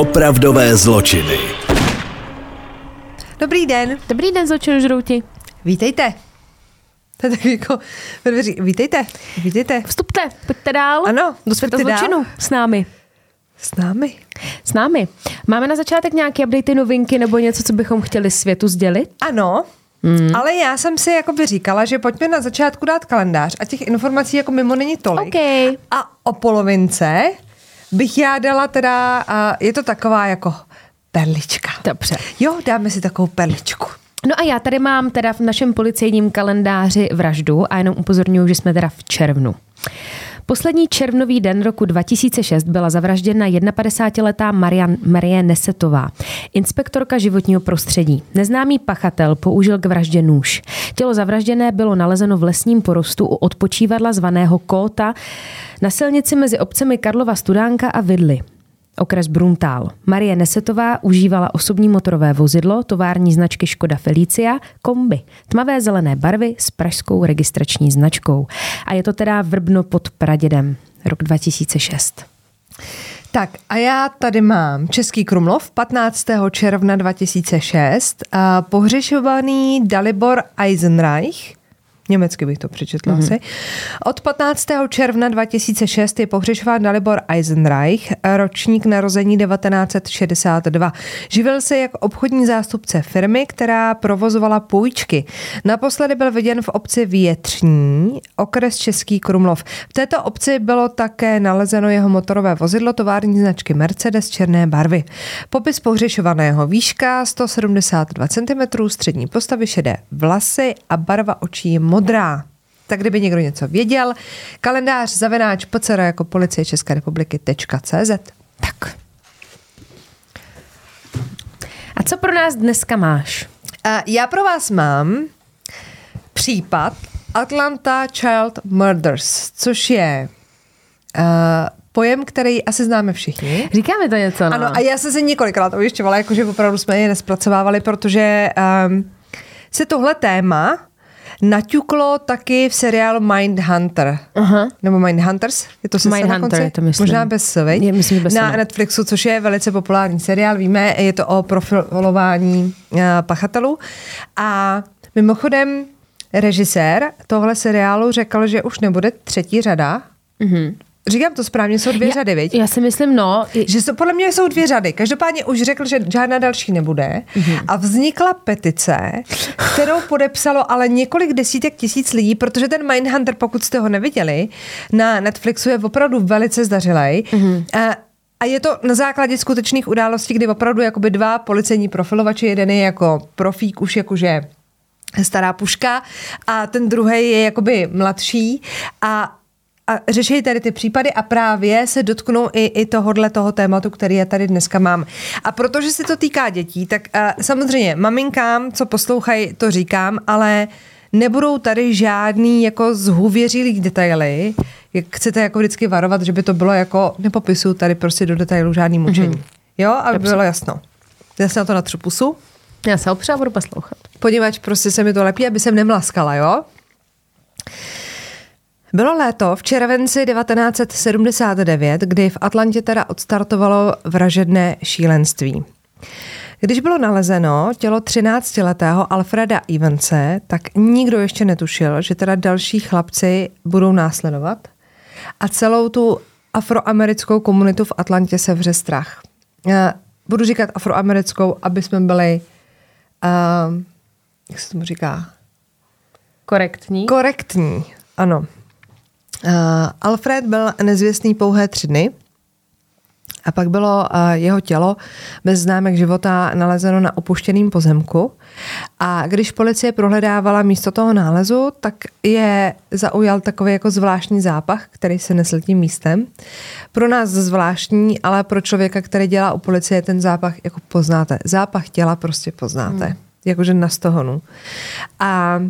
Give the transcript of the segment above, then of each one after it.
Opravdové zločiny. Dobrý den, Dobrý den, zločinu žrouti. vítejte. To je tak jako ve. Vítejte, vítejte. Vstupte, pojďte dál. Ano, do světa vstupte dál. zločinu s námi. S námi. S námi. Máme na začátek nějaké updaty, novinky nebo něco, co bychom chtěli světu sdělit? Ano, Hmm. Ale já jsem si jako by říkala, že pojďme na začátku dát kalendář a těch informací jako mimo není tolik. OK. A o polovince bych já dala teda, a je to taková jako perlička. Dobře. Jo, dáme si takovou perličku. No a já tady mám teda v našem policejním kalendáři vraždu a jenom upozorňuji, že jsme teda v červnu. Poslední červnový den roku 2006 byla zavražděna 51-letá Marian, Marie Nesetová, inspektorka životního prostředí. Neznámý pachatel použil k vraždě nůž. Tělo zavražděné bylo nalezeno v lesním porostu u odpočívadla zvaného Kóta na silnici mezi obcemi Karlova Studánka a Vidly okres Bruntál. Marie Nesetová užívala osobní motorové vozidlo tovární značky Škoda Felicia kombi. Tmavé zelené barvy s pražskou registrační značkou. A je to teda Vrbno pod Pradědem, rok 2006. Tak a já tady mám Český Krumlov 15. června 2006, a pohřešovaný Dalibor Eisenreich, Německy bych to přečetla mm-hmm. asi. Od 15. června 2006 je pohřešován Dalibor Eisenreich, ročník narození 1962. Živil se jako obchodní zástupce firmy, která provozovala půjčky. Naposledy byl viděn v obci Větřní, okres Český Krumlov. V této obci bylo také nalezeno jeho motorové vozidlo tovární značky Mercedes černé barvy. Popis pohřešovaného výška 172 cm, střední postavy šedé vlasy a barva očí je modrá. Tak kdyby někdo něco věděl, kalendář zavenáč pocera jako policie České republiky.cz. Tak. A co pro nás dneska máš? A já pro vás mám případ Atlanta Child Murders, což je uh, pojem, který asi známe všichni. Říkáme to něco, no. Ano, a já jsem se několikrát ujišťovala, jakože opravdu jsme je nespracovávali, protože um, se tohle téma naťuklo taky v seriálu Mindhunter. Aha. Nebo Mindhunters, je to se na konci? je to myslím. Možná bez S, veď? Je, myslím, že bez Na. Netflixu, což je velice populární seriál, víme, je to o profilování uh, pachatelů. A mimochodem režisér tohle seriálu řekl, že už nebude třetí řada. Mm-hmm. Říkám to správně, jsou dvě já, řady, viď? Já si myslím, no. Že jsou, podle mě jsou dvě řady. Každopádně už řekl, že žádná další nebude. Mm-hmm. A vznikla petice, kterou podepsalo ale několik desítek tisíc lidí, protože ten Mindhunter, pokud jste ho neviděli, na Netflixu je opravdu velice zdařilej. Mm-hmm. A, a je to na základě skutečných událostí, kdy opravdu jakoby dva policejní profilovači, jeden je jako profík už jakože stará puška a ten druhý je jakoby mladší a a řeší tady ty případy a právě se dotknou i, i tohohle toho tématu, který já tady dneska mám. A protože se to týká dětí, tak uh, samozřejmě maminkám, co poslouchají, to říkám, ale nebudou tady žádný jako zhuvěřilý detaily, jak chcete jako vždycky varovat, že by to bylo jako, nepopisuju tady prostě do detailu žádný mučení. Mm-hmm. Jo, aby Dobře. bylo jasno. Já se na to natřu pusu, Já se opřela, budu poslouchat. poněvadž prostě se mi to lepí, aby jsem nemlaskala, jo? Bylo léto v červenci 1979, kdy v Atlantě teda odstartovalo vražedné šílenství. Když bylo nalezeno tělo 13-letého Alfreda Evanse, tak nikdo ještě netušil, že teda další chlapci budou následovat a celou tu afroamerickou komunitu v Atlantě se vře strach. Já budu říkat afroamerickou, aby jsme byli, uh, jak se tomu říká, Korektní. Korektní, ano. Uh, Alfred byl nezvěstný pouhé tři dny a pak bylo uh, jeho tělo bez známek života nalezeno na opuštěném pozemku. A když policie prohledávala místo toho nálezu, tak je zaujal takový jako zvláštní zápach, který se nesl tím místem. Pro nás zvláštní, ale pro člověka, který dělá u policie, ten zápach jako poznáte. Zápach těla prostě poznáte. Hmm. Jakože na stohonu. A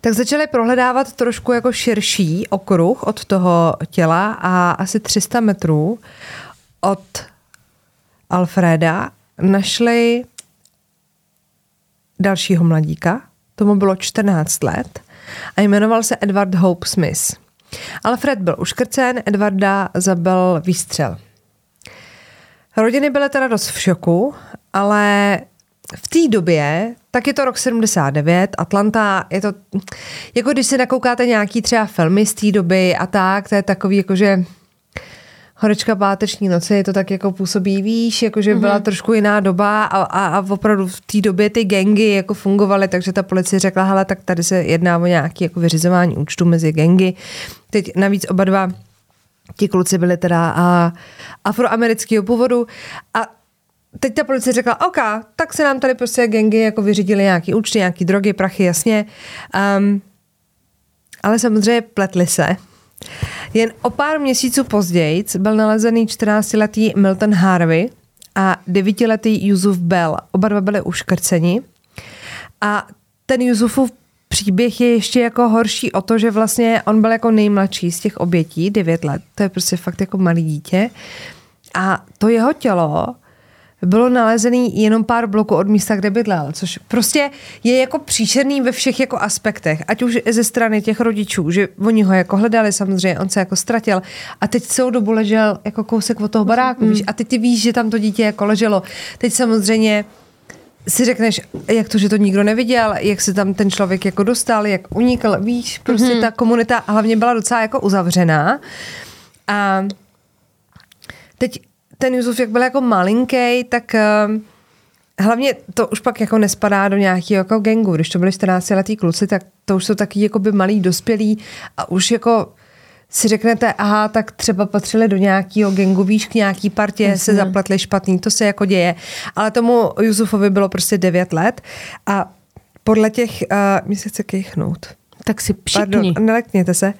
tak začali prohledávat trošku jako širší okruh od toho těla a asi 300 metrů od Alfreda našli dalšího mladíka, tomu bylo 14 let a jmenoval se Edward Hope Smith. Alfred byl uškrcen, Edwarda zabil výstřel. Rodiny byly teda dost v šoku, ale v té době, tak je to rok 79, Atlanta, je to, jako když si nakoukáte nějaký třeba filmy z té doby a tak, to je takový jakože horečka páteční noci, je to tak jako působí, víš, jakože byla mm-hmm. trošku jiná doba a, a, a opravdu v té době ty gengy jako fungovaly, takže ta policie řekla, hele, tak tady se jedná o nějaké jako vyřizování účtu mezi gengy. Teď navíc oba dva ti kluci byli teda a, afroamerického původu a teď ta policie řekla, OK, tak se nám tady prostě gengy jako vyřídili nějaký účty, nějaký drogy, prachy, jasně. Um, ale samozřejmě pletli se. Jen o pár měsíců později byl nalezený 14-letý Milton Harvey a 9-letý Yusuf Bell. Oba dva byli uškrceni. A ten Yusufův příběh je ještě jako horší o to, že vlastně on byl jako nejmladší z těch obětí, 9 let. To je prostě fakt jako malý dítě. A to jeho tělo bylo nalezený jenom pár bloků od místa, kde bydlel, což prostě je jako příšerný ve všech jako aspektech, ať už ze strany těch rodičů, že oni ho jako hledali samozřejmě, on se jako ztratil a teď celou dobu ležel jako kousek od toho baráku, mm. víš, a teď ty víš, že tam to dítě jako leželo. Teď samozřejmě si řekneš, jak to, že to nikdo neviděl, jak se tam ten člověk jako dostal, jak unikl, víš, prostě mm-hmm. ta komunita hlavně byla docela jako uzavřená. A teď ten Yusuf, jak byl jako malinký, tak uh, hlavně to už pak jako nespadá do nějakého jako gengu. Když to byli 14 letý kluci, tak to už jsou taky jako by malí dospělí a už jako si řeknete, aha, tak třeba patřili do nějakého gengu, víš, k nějaký partě, Jasně. se zapletli špatný, to se jako děje. Ale tomu Jusufovi bylo prostě 9 let a podle těch, uh, mi se chce kejchnout. Tak si připni. Pardon, nelekněte se.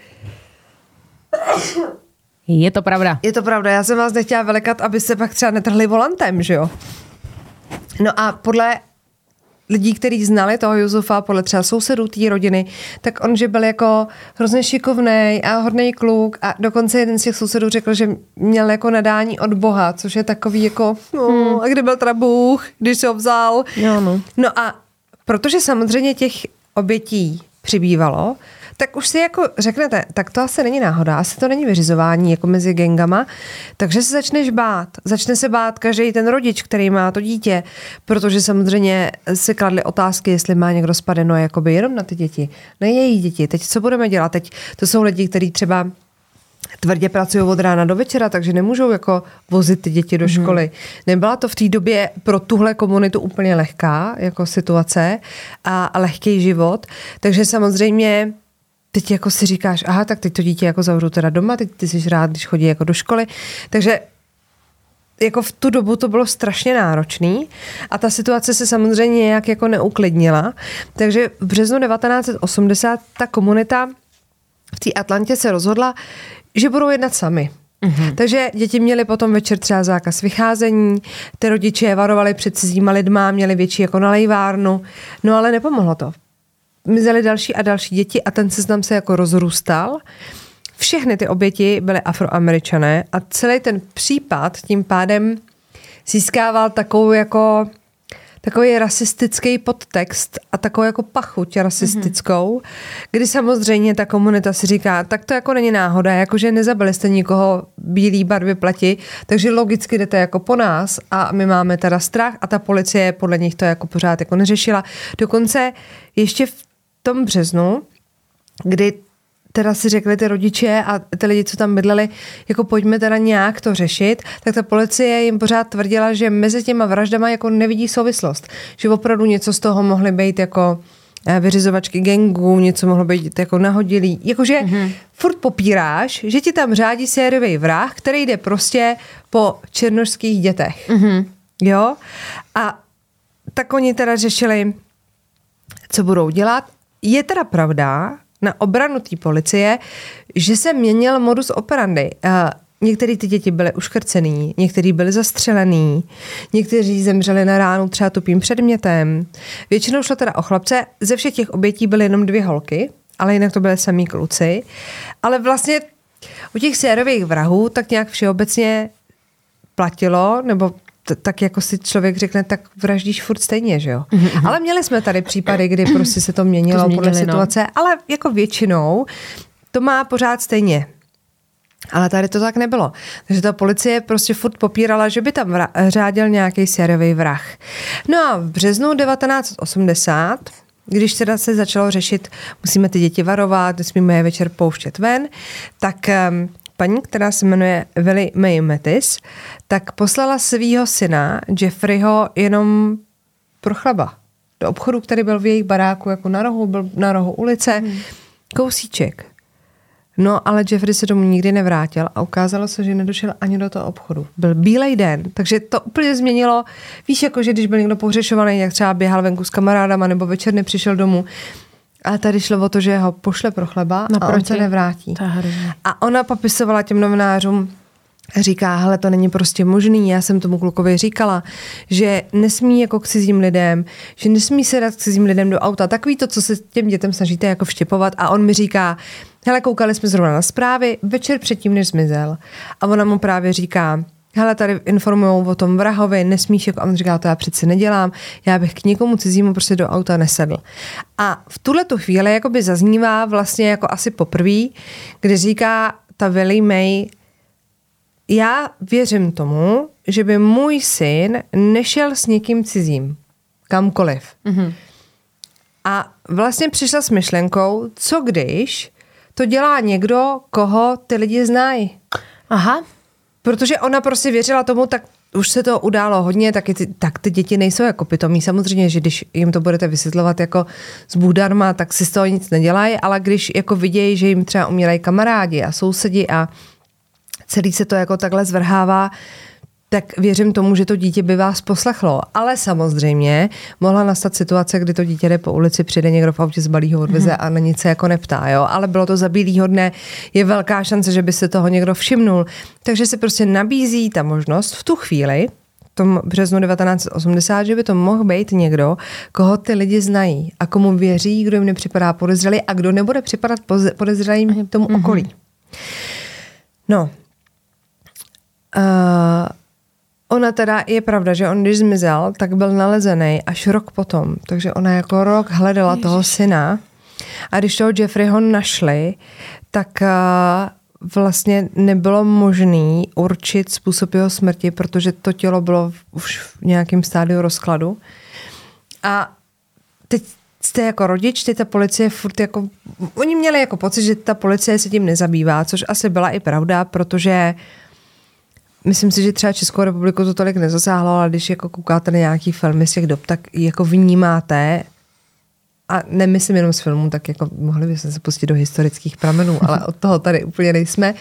Je to pravda. Je to pravda, já jsem vás nechtěla velikat, aby se pak třeba netrhli volantem, že jo? No a podle lidí, kteří znali toho Josefa, podle třeba sousedů té rodiny, tak on, že byl jako hrozně šikovný a hodný kluk a dokonce jeden z těch sousedů řekl, že měl jako nadání od Boha, což je takový jako, no, hmm. a kde byl teda Bůh, když se ho vzal. Jo, no. no a protože samozřejmě těch obětí přibývalo, tak už si jako řeknete, tak to asi není náhoda, asi to není vyřizování jako mezi gengama, takže se začneš bát. Začne se bát každý ten rodič, který má to dítě, protože samozřejmě si kladli otázky, jestli má někdo spadeno jakoby jenom na ty děti, na její děti. Teď co budeme dělat? Teď to jsou lidi, kteří třeba tvrdě pracují od rána do večera, takže nemůžou jako vozit ty děti do mhm. školy. Mm-hmm. Nebyla to v té době pro tuhle komunitu úplně lehká jako situace a, a lehký život, takže samozřejmě teď jako si říkáš, aha, tak teď to dítě jako zavřu teda doma, teď ty jsi rád, když chodí jako do školy. Takže jako v tu dobu to bylo strašně náročný a ta situace se samozřejmě nějak jako neuklidnila. Takže v březnu 1980 ta komunita v té Atlantě se rozhodla, že budou jednat sami. Mm-hmm. Takže děti měly potom večer třeba zákaz vycházení, ty rodiče varovali před cizíma lidma, měli větší jako nalejvárnu, no ale nepomohlo to mizely další a další děti a ten seznam se jako rozrůstal. Všechny ty oběti byly afroameričané a celý ten případ tím pádem získával takovou jako takový rasistický podtext a takovou jako pachuť rasistickou, mm-hmm. kdy samozřejmě ta komunita si říká, tak to jako není náhoda, jakože nezabili jste nikoho bílý barvy plati, takže logicky jdete jako po nás a my máme teda strach a ta policie podle nich to jako pořád jako neřešila. Dokonce ještě v tom březnu, kdy teda si řekli ty rodiče a ty lidi, co tam bydleli, jako pojďme teda nějak to řešit, tak ta policie jim pořád tvrdila, že mezi těma vraždama jako nevidí souvislost. Že opravdu něco z toho mohly být jako eh, vyřizovačky gengu, něco mohlo být jako nahodilý. Jakože mm-hmm. furt popíráš, že ti tam řádí sériový vrah, který jde prostě po černožských dětech. Mm-hmm. Jo? A tak oni teda řešili, co budou dělat je teda pravda na obranu té policie, že se měnil modus operandi. Některé ty děti byly uškrcený, někteří byli zastřelený, někteří zemřeli na ránu třeba tupým předmětem. Většinou šlo teda o chlapce. Ze všech těch obětí byly jenom dvě holky, ale jinak to byly samý kluci. Ale vlastně u těch sérových vrahů tak nějak všeobecně platilo, nebo tak jako si člověk řekne, tak vraždíš furt stejně, že jo. Mm-hmm. Ale měli jsme tady případy, kdy prostě se to měnilo to podle no. situace, no. ale jako většinou to má pořád stejně. Ale tady to tak nebylo. Takže ta policie prostě furt popírala, že by tam řádil nějaký sériový vrah. No a v březnu 1980 když teda se začalo řešit, musíme ty děti varovat, nesmíme je večer pouštět ven, tak um, paní, která se jmenuje Willy May Mattis, tak poslala svého syna Jeffreyho jenom pro chleba. Do obchodu, který byl v jejich baráku, jako na rohu, byl na rohu ulice, hmm. kousíček. No, ale Jeffrey se domů nikdy nevrátil a ukázalo se, že nedošel ani do toho obchodu. Byl bílej den, takže to úplně změnilo. Víš, jako že když byl někdo pohřešovaný, jak třeba běhal venku s kamarádama nebo večer nepřišel domů, ale tady šlo o to, že ho pošle pro chleba Naproti. a on se nevrátí. A ona popisovala těm novinářům, říká, hele, to není prostě možný, já jsem tomu klukovi říkala, že nesmí jako k cizím lidem, že nesmí se dát k cizím lidem do auta, takový to, co se těm dětem snažíte jako vštěpovat a on mi říká, hele, koukali jsme zrovna na zprávy, večer předtím, než zmizel a ona mu právě říká, hele, tady informují o tom vrahovi, nesmíš, jako, a on říká, to já přeci nedělám, já bych k někomu cizímu prostě do auta nesedl. A v tuhle tu chvíli jakoby zaznívá vlastně jako asi poprvé, kdy říká ta Willie May, já věřím tomu, že by můj syn nešel s někým cizím, kamkoliv. Mm-hmm. A vlastně přišla s myšlenkou, co když to dělá někdo, koho ty lidi znají. Aha. Protože ona prostě věřila tomu, tak už se to událo hodně, tak, ty, tak ty děti nejsou jako pitomí. Samozřejmě, že když jim to budete vysvětlovat jako s bůdarma, tak si z toho nic nedělají, ale když jako vidějí, že jim třeba umírají kamarádi a sousedi a celý se to jako takhle zvrhává, tak věřím tomu, že to dítě by vás poslechlo. Ale samozřejmě mohla nastat situace, kdy to dítě jde po ulici, přijde někdo v autě z balího odveze mm. a na nic se jako neptá. Jo? Ale bylo to za bílýho dne, je velká šance, že by se toho někdo všimnul. Takže se prostě nabízí ta možnost v tu chvíli, v tom březnu 1980, že by to mohl být někdo, koho ty lidi znají a komu věří, kdo jim nepřipadá podezřelý a kdo nebude připadat podezřelým tomu mm-hmm. okolí. No, Uh, ona teda, je pravda, že on když zmizel, tak byl nalezený až rok potom. Takže ona jako rok hledala Ježiš. toho syna. A když toho Jeffreyho našli, tak uh, vlastně nebylo možné určit způsob jeho smrti, protože to tělo bylo už v nějakém stádiu rozkladu. A teď jste jako rodič, ty ta policie furt jako, oni měli jako pocit, že ta policie se tím nezabývá, což asi byla i pravda, protože uh, Myslím si, že třeba Českou republiku to tolik nezasáhlo, ale když jako koukáte na nějaký filmy z těch dob, tak jako vnímáte, a nemyslím jenom z filmů, tak jako mohli bychom se pustit do historických pramenů, ale od toho tady úplně nejsme,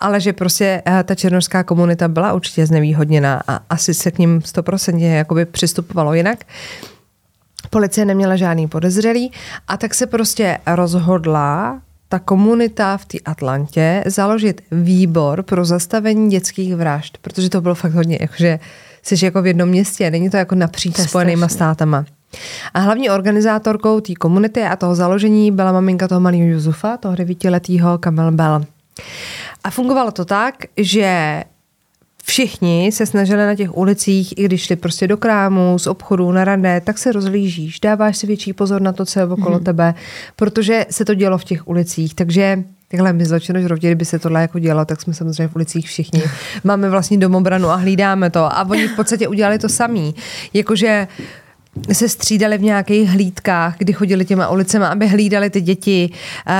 ale že prostě eh, ta černožská komunita byla určitě znevýhodněná a asi se k ním stoprocentně jakoby přistupovalo jinak. Policie neměla žádný podezřelý a tak se prostě rozhodla ta komunita v té Atlantě založit výbor pro zastavení dětských vražd, protože to bylo fakt hodně, jakože jsi jako v jednom městě, není to jako napříč to spojenýma státama. A hlavní organizátorkou té komunity a toho založení byla maminka toho malého Jusufa, toho devítiletého Kamel Bell. A fungovalo to tak, že všichni se snažili na těch ulicích, i když šli prostě do krámu, z obchodu, na rande, tak se rozlížíš, dáváš si větší pozor na to, co je okolo mm-hmm. tebe, protože se to dělo v těch ulicích, takže Takhle my zločino žroutě, kdyby se tohle jako dělalo, tak jsme samozřejmě v ulicích všichni. Máme vlastní domobranu a hlídáme to. A oni v podstatě udělali to samý. Jakože se střídali v nějakých hlídkách, kdy chodili těma ulicema, aby hlídali ty děti,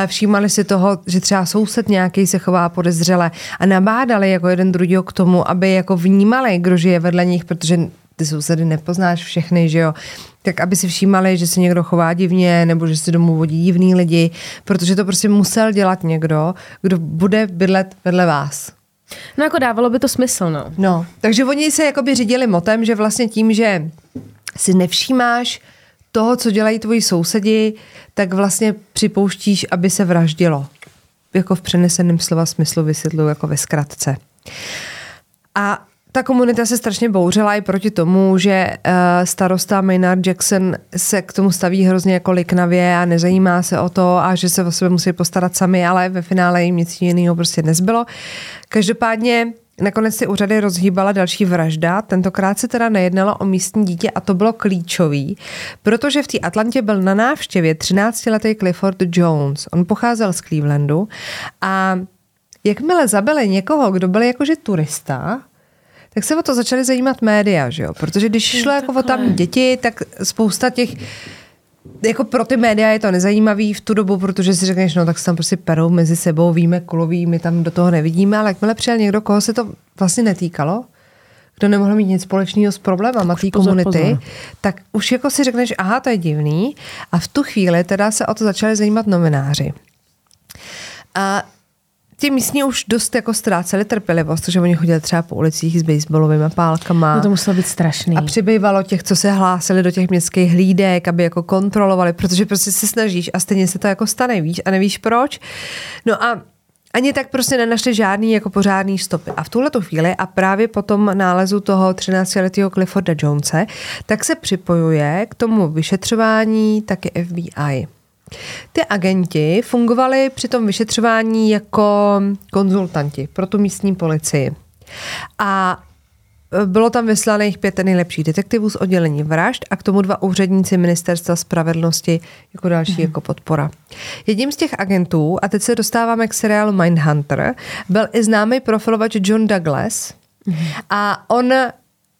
všímali si toho, že třeba soused nějaký se chová podezřele a nabádali jako jeden druhýho k tomu, aby jako vnímali, kdo žije vedle nich, protože ty sousedy nepoznáš všechny, že jo, tak aby si všímali, že se někdo chová divně, nebo že si domů vodí divný lidi, protože to prostě musel dělat někdo, kdo bude bydlet vedle vás. No jako dávalo by to smysl, no. No, takže oni se jakoby řídili motem, že vlastně tím, že si nevšímáš toho, co dělají tvoji sousedi, tak vlastně připouštíš, aby se vraždilo. Jako v přeneseném slova smyslu vysvětluji jako ve zkratce. A ta komunita se strašně bouřila i proti tomu, že uh, starosta Maynard Jackson se k tomu staví hrozně jako liknavě a nezajímá se o to a že se o sebe musí postarat sami, ale ve finále jim nic jiného prostě nezbylo. Každopádně Nakonec si úřady rozhýbala další vražda, tentokrát se teda nejednalo o místní dítě a to bylo klíčový, protože v té Atlantě byl na návštěvě 13-letý Clifford Jones. On pocházel z Clevelandu a jakmile zabili někoho, kdo byl jakože turista, tak se o to začaly zajímat média, že jo? Protože když šlo jako o tam děti, tak spousta těch jako pro ty média je to nezajímavý v tu dobu, protože si řekneš, no tak se tam prostě perou mezi sebou, víme kulový, my tam do toho nevidíme, ale jakmile přijel někdo, koho se to vlastně netýkalo, kdo nemohl mít nic společného s problémem té komunity, pozor. tak už jako si řekneš, aha, to je divný. A v tu chvíli teda se o to začali zajímat novináři. A ti místní už dost jako ztráceli trpělivost, protože oni chodili třeba po ulicích s baseballovými pálkama. No to muselo být strašný. A přibývalo těch, co se hlásili do těch městských hlídek, aby jako kontrolovali, protože prostě se snažíš a stejně se to jako stane, víš, a nevíš proč. No a ani tak prostě nenašli žádný jako pořádný stopy. A v tuhle chvíli a právě po tom nálezu toho 13-letého Clifforda Jonese, tak se připojuje k tomu vyšetřování taky FBI. Ty agenti fungovali při tom vyšetřování jako konzultanti pro tu místní policii. A bylo tam vyslaných pět nejlepších detektivů z oddělení vražd a k tomu dva úředníci ministerstva spravedlnosti jako další mm. jako podpora. Jedním z těch agentů, a teď se dostáváme k seriálu Mindhunter, byl i známý profilovač John Douglas mm. a on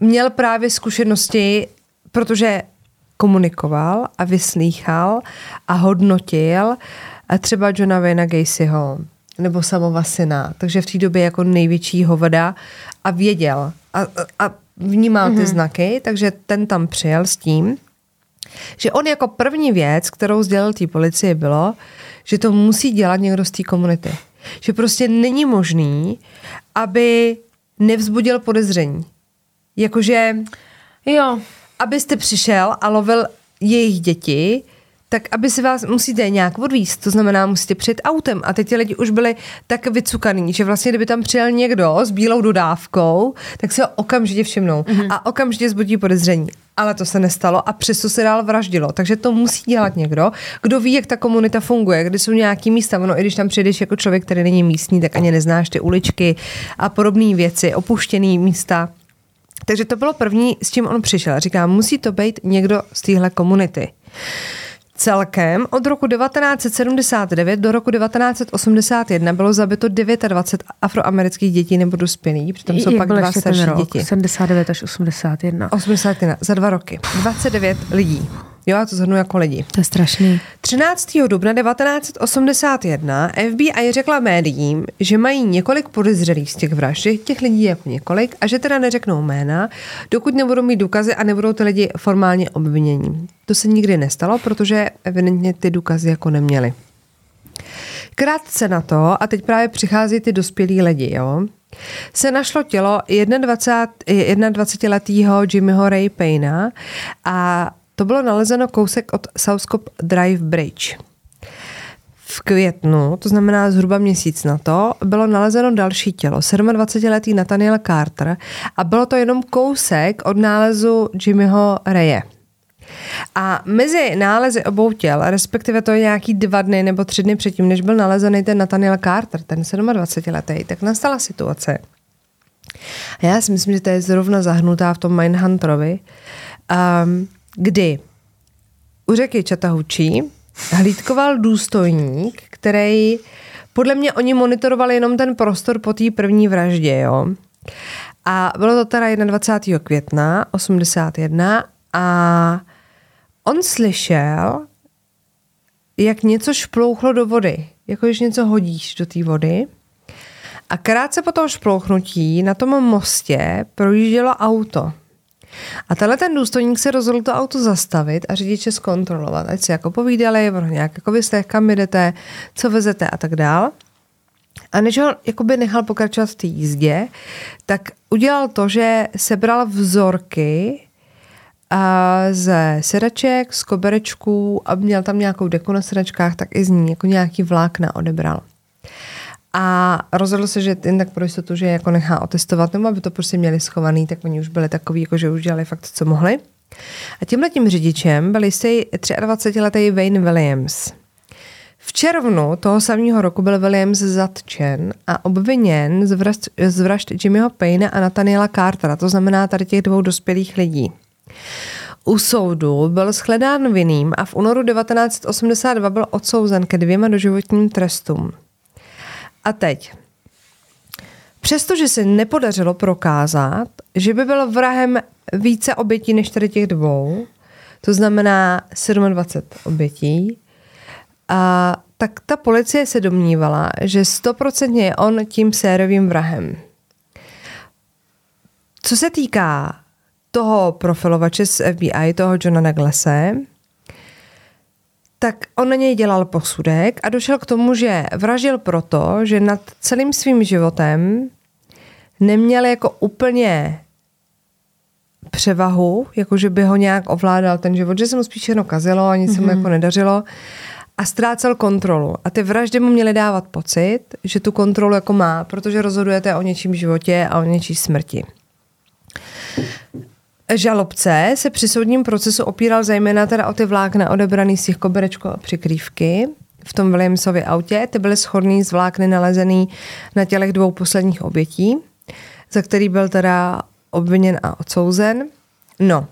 měl právě zkušenosti, protože komunikoval a vyslýchal a hodnotil a třeba Johna Wayna Gacyho nebo samova syna, takže v té době jako největší hovada a věděl a, a vnímal ty mm-hmm. znaky, takže ten tam přijel s tím, že on jako první věc, kterou sdělil té policii, bylo, že to musí dělat někdo z té komunity. Že prostě není možný, aby nevzbudil podezření. Jakože... Jo abyste přišel a lovil jejich děti, tak aby si vás musíte nějak odvíst, to znamená, musíte přijít autem. A teď ti lidi už byli tak vycukaný, že vlastně, kdyby tam přijel někdo s bílou dodávkou, tak se ho okamžitě všimnou mm-hmm. a okamžitě zbudí podezření. Ale to se nestalo a přesto se dál vraždilo. Takže to musí dělat někdo, kdo ví, jak ta komunita funguje, kde jsou nějaký místa. Ono, i když tam přijdeš jako člověk, který není místní, tak ani neznáš ty uličky a podobné věci, opuštěné místa takže to bylo první, s čím on přišel. Říká, musí to být někdo z téhle komunity. Celkem od roku 1979 do roku 1981 bylo zabito 29 afroamerických dětí nebo dospělých, přitom jsou pak dva starší děti. 79 až 81. 81, za dva roky. 29 lidí. Jo, já to zhrnu jako lidi. To je strašný. 13. dubna 1981 FBI řekla médiím, že mají několik podezřelých z těch vražd, že těch lidí je jako několik a že teda neřeknou jména, dokud nebudou mít důkazy a nebudou ty lidi formálně obvinění. To se nikdy nestalo, protože evidentně ty důkazy jako neměli. Krátce na to, a teď právě přichází ty dospělí lidi, jo, se našlo tělo 21, 21-letého Jimmyho Ray Payna a to bylo nalezeno kousek od Southcop Drive Bridge. V květnu, to znamená zhruba měsíc na to, bylo nalezeno další tělo, 27-letý Nathaniel Carter a bylo to jenom kousek od nálezu Jimmyho Raye. A mezi nálezy obou těl, respektive to je nějaký dva dny nebo tři dny předtím, než byl nalezený ten Nathaniel Carter, ten 27-letý, tak nastala situace. A já si myslím, že to je zrovna zahnutá v tom Mindhunterovi, um, kdy u řeky Čatahučí hlídkoval důstojník, který podle mě oni monitorovali jenom ten prostor po té první vraždě, jo. A bylo to teda 21. května 81 a on slyšel, jak něco šplouchlo do vody, jako když něco hodíš do té vody. A krátce po tom šplouchnutí na tom mostě projíždělo auto. A tenhle ten důstojník se rozhodl to auto zastavit a řidiče zkontrolovat, ať si jako povídali, nějak jako vyslech, kam jdete, co vezete a tak dál. A než ho jakoby nechal pokračovat v té jízdě, tak udělal to, že sebral vzorky a ze sedaček, z koberečků a měl tam nějakou deku na sedačkách, tak i z ní jako nějaký vlákna odebral a rozhodl se, že jen tak pro jistotu, že jako nechá otestovat, nebo aby to prostě měli schovaný, tak oni už byli takový, jako že už dělali fakt, co mohli. A tímhle tím řidičem byl jistý 23-letý Wayne Williams. V červnu toho samého roku byl Williams zatčen a obviněn z vražd, z vražd Jimmyho Payne a Nathaniela Cartera, to znamená tady těch dvou dospělých lidí. U soudu byl shledán vinným a v únoru 1982 byl odsouzen ke dvěma doživotním trestům. A teď. Přestože se nepodařilo prokázat, že by byl vrahem více obětí než tady těch dvou, to znamená 27 obětí, a tak ta policie se domnívala, že stoprocentně je on tím sérovým vrahem. Co se týká toho profilovače z FBI, toho Johna Naglese, tak on na něj dělal posudek a došel k tomu, že vražil proto, že nad celým svým životem neměl jako úplně převahu, jako že by ho nějak ovládal ten život, že se mu spíš jenom kazilo a nic mm-hmm. se mu mhm. jako nedařilo a ztrácel kontrolu. A ty vraždy mu měly dávat pocit, že tu kontrolu jako má, protože rozhodujete o něčím životě a o něčí smrti. Žalobce se při soudním procesu opíral zejména teda o ty vlákna odebraný z těch koberečků a přikrývky v tom Williamsově autě. Ty byly schodný z vlákny nalezený na tělech dvou posledních obětí, za který byl teda obviněn a odsouzen. No,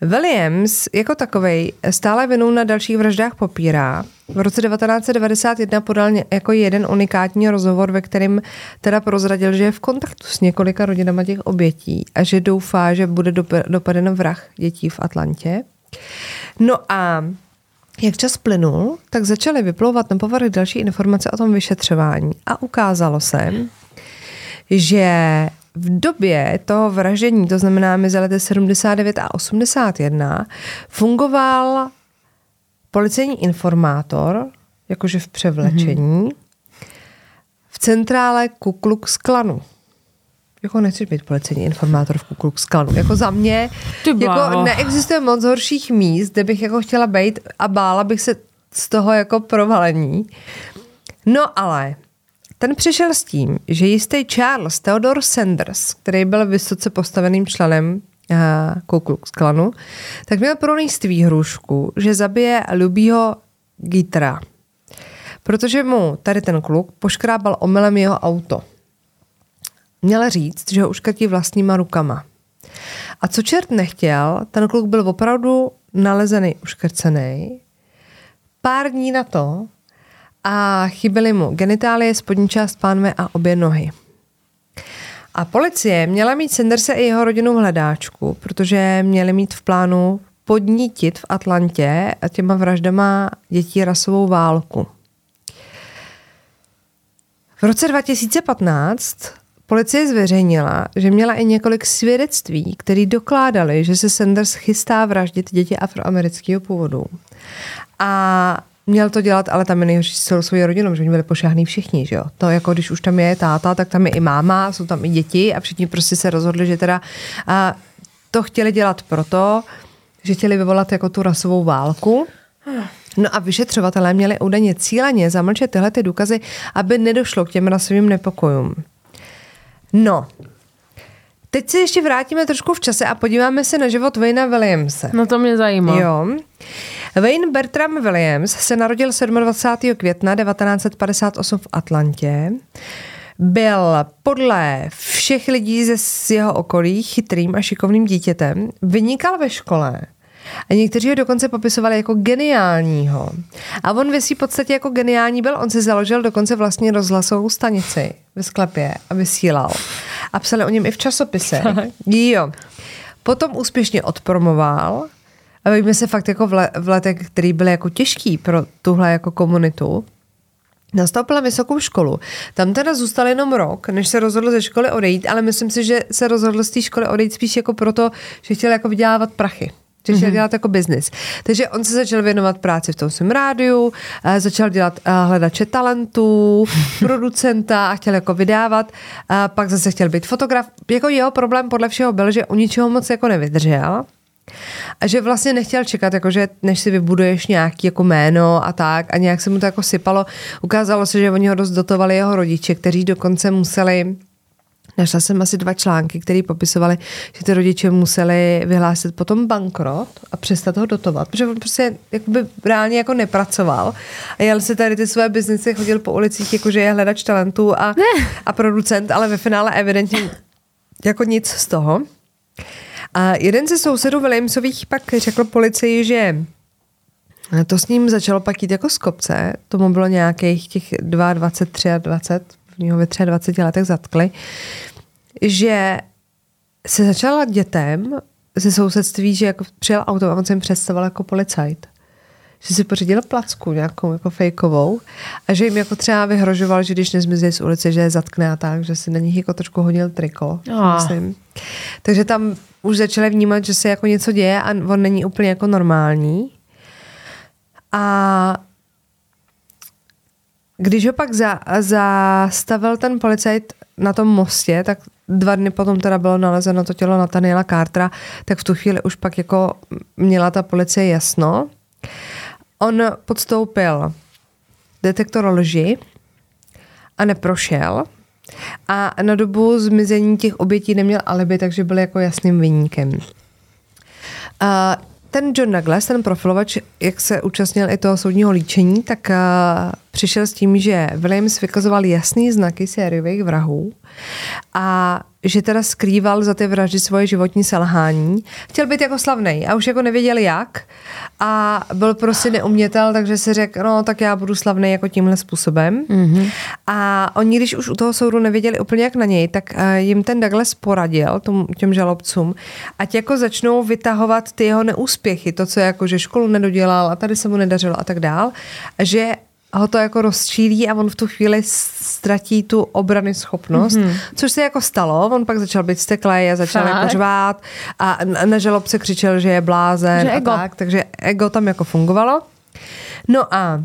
Williams jako takovej stále vinu na dalších vraždách popírá. V roce 1991 podal jako jeden unikátní rozhovor, ve kterém teda prozradil, že je v kontaktu s několika rodinama těch obětí a že doufá, že bude dopaden vrah dětí v Atlantě. No a jak čas plynul, tak začaly vyplouvat na povrch další informace o tom vyšetřování a ukázalo se, že v době toho vraždění, to znamená mezi lety 79 a 81, fungoval policejní informátor, jakože v převlečení, mm-hmm. v centrále Ku Klux Klanu. Jako nechci být policejní informátor v Ku Klux Klanu. Jako za mě jako neexistuje moc horších míst, kde bych jako chtěla být a bála bych se z toho jako provalení. No ale ten přišel s tím, že jistý Charles Theodore Sanders, který byl vysoce postaveným členem uh, Ku Klux Klanu, tak měl pronést výhrušku, že zabije Lubího Gitra. Protože mu tady ten kluk poškrábal omylem jeho auto. Měl říct, že ho uškrtí vlastníma rukama. A co čert nechtěl, ten kluk byl opravdu nalezený uškrcený. Pár dní na to a chyběly mu genitálie, spodní část pánve a obě nohy. A policie měla mít Sanderse i jeho rodinu v hledáčku, protože měli mít v plánu podnítit v Atlantě a těma vraždama dětí rasovou válku. V roce 2015 policie zveřejnila, že měla i několik svědectví, které dokládaly, že se Sanders chystá vraždit děti afroamerického původu. A měl to dělat, ale tam je nejhorší s celou svojí rodinou, že oni byli pošáhný všichni, že jo. To jako když už tam je táta, tak tam je i máma, jsou tam i děti a všichni prostě se rozhodli, že teda a to chtěli dělat proto, že chtěli vyvolat jako tu rasovou válku. No a vyšetřovatelé měli údajně cíleně zamlčet tyhle ty důkazy, aby nedošlo k těm rasovým nepokojům. No, teď se ještě vrátíme trošku v čase a podíváme se na život Wayna Williamse. No to mě zajímá. Jo. Wayne Bertram Williams se narodil 27. května 1958 v Atlantě. Byl podle všech lidí ze z jeho okolí chytrým a šikovným dítětem. Vynikal ve škole. A někteří ho dokonce popisovali jako geniálního. A on ve v podstatě jako geniální byl. On si založil dokonce vlastně rozhlasovou stanici ve sklepě a vysílal. A psali o něm i v časopise. Jo. Potom úspěšně odpromoval a bavíme se fakt jako v, le, v letech, který byly jako těžký pro tuhle jako komunitu. Nastoupila vysokou školu. Tam teda zůstal jenom rok, než se rozhodl ze školy odejít, ale myslím si, že se rozhodl z té školy odejít spíš jako proto, že chtěl jako vydělávat prachy že chtěl mm-hmm. dělat jako biznis. Takže on se začal věnovat práci v tom svém rádiu, začal dělat hledače talentů, producenta a chtěl jako vydávat, a pak zase chtěl být fotograf. Jako jeho problém podle všeho byl, že u ničeho moc jako nevydržel a že vlastně nechtěl čekat, jakože než si vybuduješ nějaký jako jméno a tak a nějak se mu to jako sypalo. Ukázalo se, že oni ho dost dotovali jeho rodiče, kteří dokonce museli Našla jsem asi dva články, které popisovaly, že ty rodiče museli vyhlásit potom bankrot a přestat ho dotovat, protože on prostě jakoby reálně jako nepracoval a jel si tady ty své biznesy, chodil po ulicích, jakože je hledač talentů a, a producent, ale ve finále evidentně jako nic z toho. A jeden ze sousedů Williamsových pak řekl policii, že to s ním začalo pak jít jako z kopce, tomu bylo nějakých těch 22, 23, oni ho ve 23 letech zatkli, že se začala dětem ze sousedství, že jako přijel auto a on se jim představoval jako policajt. Že si pořídil placku nějakou jako fejkovou a že jim jako třeba vyhrožoval, že když nezmizí z ulice, že je zatkne a tak, že si na nich jako trošku hodil triko. Myslím. Takže tam už začali vnímat, že se jako něco děje a on není úplně jako normální. A když ho pak za, zastavil ten policajt na tom mostě, tak dva dny potom teda bylo nalezeno to tělo Nathaniela Cartera, tak v tu chvíli už pak jako měla ta policie jasno. On podstoupil detektor lži a neprošel. A na dobu zmizení těch obětí neměl alibi, takže byl jako jasným vyníkem. A ten John Douglas, ten profilovač, jak se účastnil i toho soudního líčení, tak uh, přišel s tím, že Williams vykazoval jasný znaky sériových vrahů a že teda skrýval za ty vraždy svoje životní selhání. Chtěl být jako slavný a už jako nevěděl jak a byl prostě neumětel, takže si řekl, no tak já budu slavný jako tímhle způsobem. Mm-hmm. A oni, když už u toho soudu nevěděli úplně jak na něj, tak uh, jim ten Douglas poradil tom, těm žalobcům, ať jako začnou vytahovat ty jeho neúspěchy, to, co jako, že školu nedodělal a tady se mu nedařilo a tak dál, že ho to jako rozčílí a on v tu chvíli ztratí tu obrany schopnost, mm-hmm. což se jako stalo. On pak začal být steklej a začal Fakt? jako řvát a na žalobce křičel, že je blázen že a ego. tak, takže ego tam jako fungovalo. No a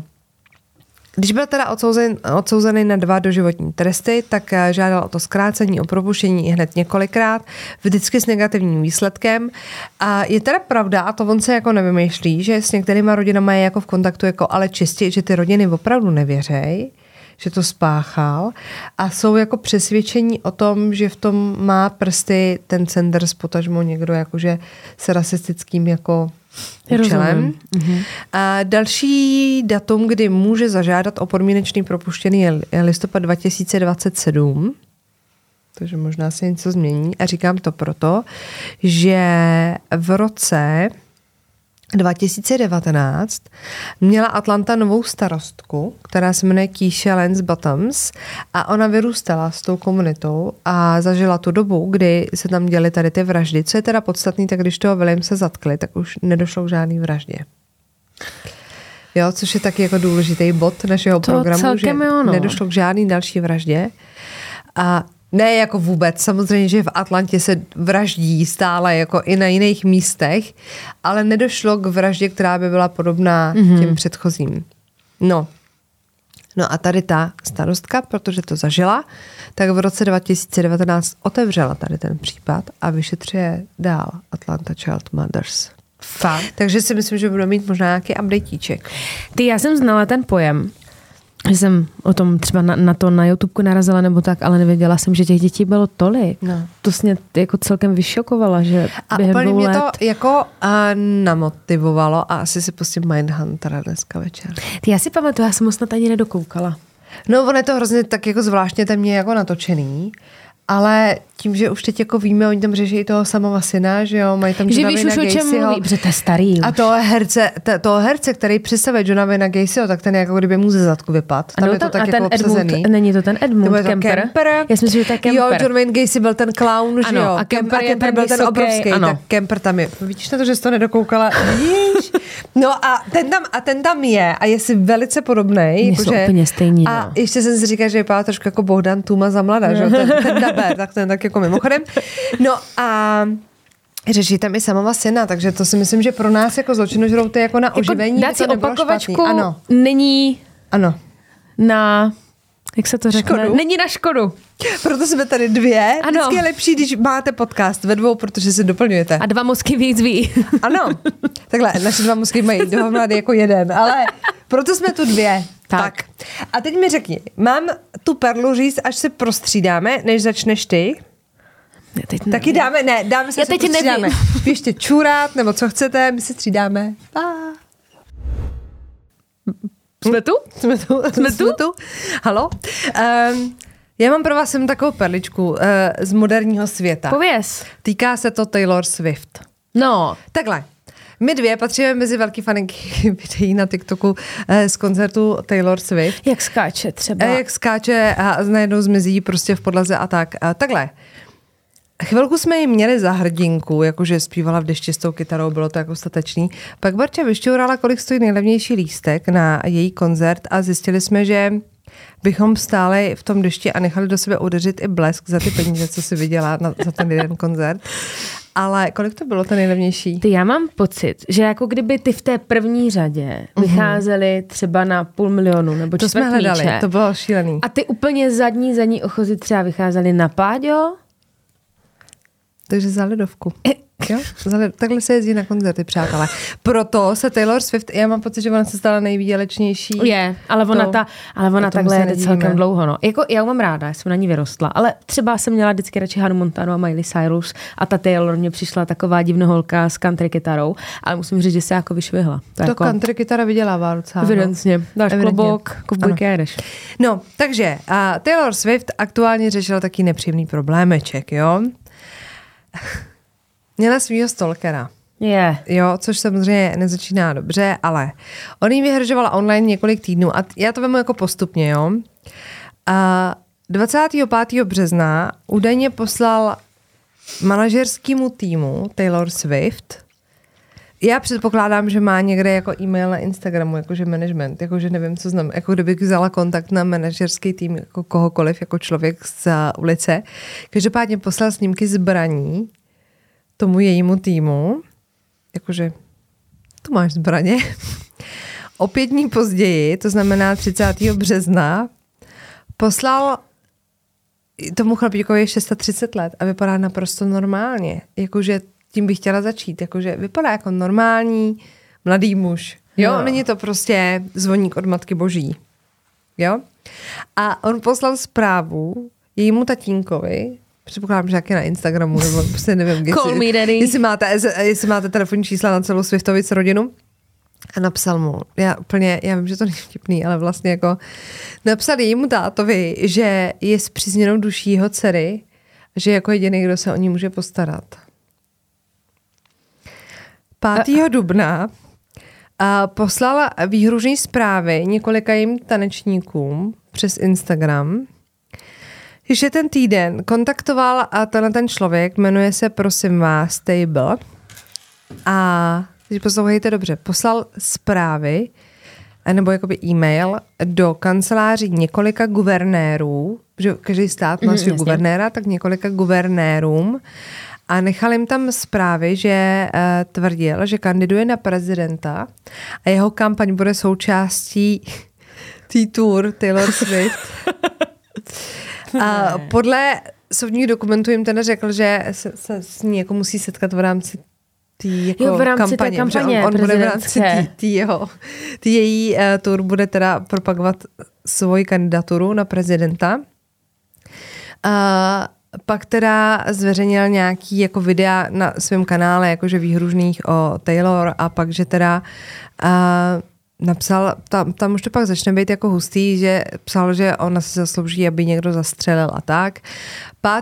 když byl teda odsouzen, odsouzený na dva doživotní tresty, tak eh, žádal o to zkrácení, o propuštění i hned několikrát, vždycky s negativním výsledkem. A je teda pravda, a to on se jako nevymýšlí, že s některýma rodinama je jako v kontaktu, jako ale čistě, že ty rodiny opravdu nevěřej, že to spáchal a jsou jako přesvědčení o tom, že v tom má prsty ten Sanders, potažmo někdo jakože s rasistickým jako účelem. Mm-hmm. A další datum, kdy může zažádat o podmínečný propuštěný je listopad 2027. Takže možná se něco změní. A říkám to proto, že v roce 2019 měla Atlanta novou starostku, která se jmenuje Keisha Lance Bottoms a ona vyrůstala s tou komunitou a zažila tu dobu, kdy se tam děly tady ty vraždy. Co je teda podstatný, tak když toho se zatkli, tak už nedošlo k žádný vraždě. Jo, což je taky jako důležitý bod našeho to programu, že jo, no. nedošlo k žádný další vraždě. A ne jako vůbec, samozřejmě, že v Atlantě se vraždí stále jako i na jiných místech, ale nedošlo k vraždě, která by byla podobná mm-hmm. těm předchozím. No. No a tady ta starostka, protože to zažila, tak v roce 2019 otevřela tady ten případ a vyšetřuje dál Atlanta Child Mothers. Fakt. Takže si myslím, že budeme mít možná nějaký updateíček. Ty, já jsem znala ten pojem, jsem o tom třeba na, na to na YouTube narazila nebo tak, ale nevěděla jsem, že těch dětí bylo tolik. No. To mě jako celkem vyšokovala, že a během úplně mě let... to jako uh, namotivovalo a asi si pustím Mindhuntera dneska večer. Ty, já si pamatuju, já jsem ho snad ani nedokoukala. No, on je to hrozně tak jako zvláštně temně jako natočený ale tím, že už teď jako víme, oni tam řeší toho samého syna, že jo, mají tam že víš už o čem mluví, protože to je starý už. A toho herce, to, toho herce, který představuje Johna Wayna Gacyho, tak ten jako kdyby mu ze zadku vypad. Tam ano, je to tam, tak a jako ten obsazený. Edmund, není to ten Edmund to Kemper? Kemper? Já myslím, že to je Kemper. Jo, John Wayne Gacy byl ten clown, ano, že jo. A Kemper, a Kemper byl ten vysoký, obrovský, ano. tak Kemper tam je. Vidíš na to, že jsi to nedokoukala? Vidíš? No a ten tam, a ten tam je a je si velice podobný. Jako, jsou úplně stejný. A no. ještě jsem si říkal, že vypadá trošku jako Bohdan Tuma za mladá, že ten, ten daber, tak ten tak jako mimochodem. No a Řeší tam i samova syna, takže to si myslím, že pro nás jako zločinožrouty jako na oživení jako dát si opakovačku ano. není ano. na jak se to řekne? Škodu? Není na škodu. Proto jsme tady dvě. Ano. Vždycky je lepší, když máte podcast ve dvou, protože se doplňujete. A dva mozky víc ví. Ano. Takhle, naše dva mozky mají dohromady jako jeden, ale proto jsme tu dvě. Tak. tak. A teď mi řekni, mám tu perlu říct, až se prostřídáme, než začneš ty? Já teď Taky dáme, ne, dáme se, Já se teď prostřídáme. nevím. Běžte čurát, nebo co chcete, my se střídáme. Pa. Jsme tu? Jsme tu? Jsme tu? Jsme tu? Halo? Um, já mám pro vás sem takovou perličku uh, z moderního světa. Pověz. Týká se to Taylor Swift. No, Takhle. My dvě patříme mezi velký faninky videí na TikToku eh, z koncertu Taylor Swift. Jak skáče třeba. Eh, jak skáče a najednou zmizí prostě v podlaze a tak. A takhle. Chvilku jsme ji měli za hrdinku, jakože zpívala v dešti s tou kytarou, bylo to jako statečný. Pak Barča vyšťourala, kolik stojí nejlevnější lístek na její koncert a zjistili jsme, že bychom stáli v tom dešti a nechali do sebe udeřit i blesk za ty peníze, co si viděla na, za ten jeden koncert. Ale kolik to bylo ten nejlevnější? Ty já mám pocit, že jako kdyby ty v té první řadě mhm. vycházely třeba na půl milionu nebo To jsme hledali, to bylo šílený. A ty úplně zadní, zadní ochozy třeba vycházely na páďo, takže za ledovku. Jo? Takhle se jezdí na koncerty, přátelé. Proto se Taylor Swift, já mám pocit, že ona se stala nejvýdělečnější. Je, ale ona, to, ta, ale ona takhle jede celkem dlouho. No. Jako, já mám ráda, já jsem na ní vyrostla, ale třeba jsem měla vždycky radši Hanu Montanu a Miley Cyrus a ta Taylor mě přišla taková divnoholka s country kytarou, ale musím říct, že se jako vyšvihla. To, to jako, country kytara vydělává docela. No. Evidentně. Dáš Evidentně. klobok, kovbojky jedeš. No, takže a Taylor Swift aktuálně řešila taky nepříjemný problémeček, jo? Měla svého stalkera. Yeah. Jo, což samozřejmě nezačíná dobře, ale on jí vyhržovala online několik týdnů a já to vemu jako postupně, jo. A 25. března údajně poslal manažerskému týmu Taylor Swift já předpokládám, že má někde jako e-mail na Instagramu, jakože management, jakože nevím, co znamená, jako kdybych vzala kontakt na manažerský tým jako kohokoliv, jako člověk z ulice. Každopádně poslal snímky zbraní tomu jejímu týmu, jakože tu máš zbraně. o pět dní později, to znamená 30. března, poslal tomu chlapíkovi 630 let a vypadá naprosto normálně. Jakože tím bych chtěla začít. Jakože vypadá jako normální mladý muž. Jo, no. není to prostě zvoník od Matky Boží. Jo? A on poslal zprávu jejímu tatínkovi, předpokládám, že je na Instagramu, nebo prostě nevím, Call jestli, me daddy. jestli, máte, jestli máte telefonní čísla na celou Swiftovic rodinu. A napsal mu, já úplně, já vím, že to není vtipný, ale vlastně jako napsal jejímu tátovi, že je s přízněnou duší jeho dcery, že jako jediný, kdo se o ní může postarat. 5. dubna a poslala výhružní zprávy několika jim tanečníkům přes Instagram, že ten týden kontaktoval a tenhle ten člověk, jmenuje se prosím vás Stable a teď poslouchejte dobře, poslal zprávy nebo jakoby e-mail do kanceláří několika guvernérů, že každý stát má mm, svého guvernéra, tak několika guvernérům a nechal jim tam zprávy, že uh, tvrdil, že kandiduje na prezidenta a jeho kampaň bude součástí té tour Taylor Swift. a podle soudních dokumentů jim teda řekl, že se, se s ní jako musí setkat v rámci tý jako jo, v rámci kampaně, té kampaně on, on bude v rámci tý, tý jeho, tý její uh, tour bude teda propagovat svoji kandidaturu na prezidenta. Uh, pak teda zveřejnil nějaký jako videa na svém kanále, jakože výhružných o Taylor a pak, že teda uh, napsal, tam, tam už to pak začne být jako hustý, že psal, že ona se zaslouží, aby někdo zastřelil a tak.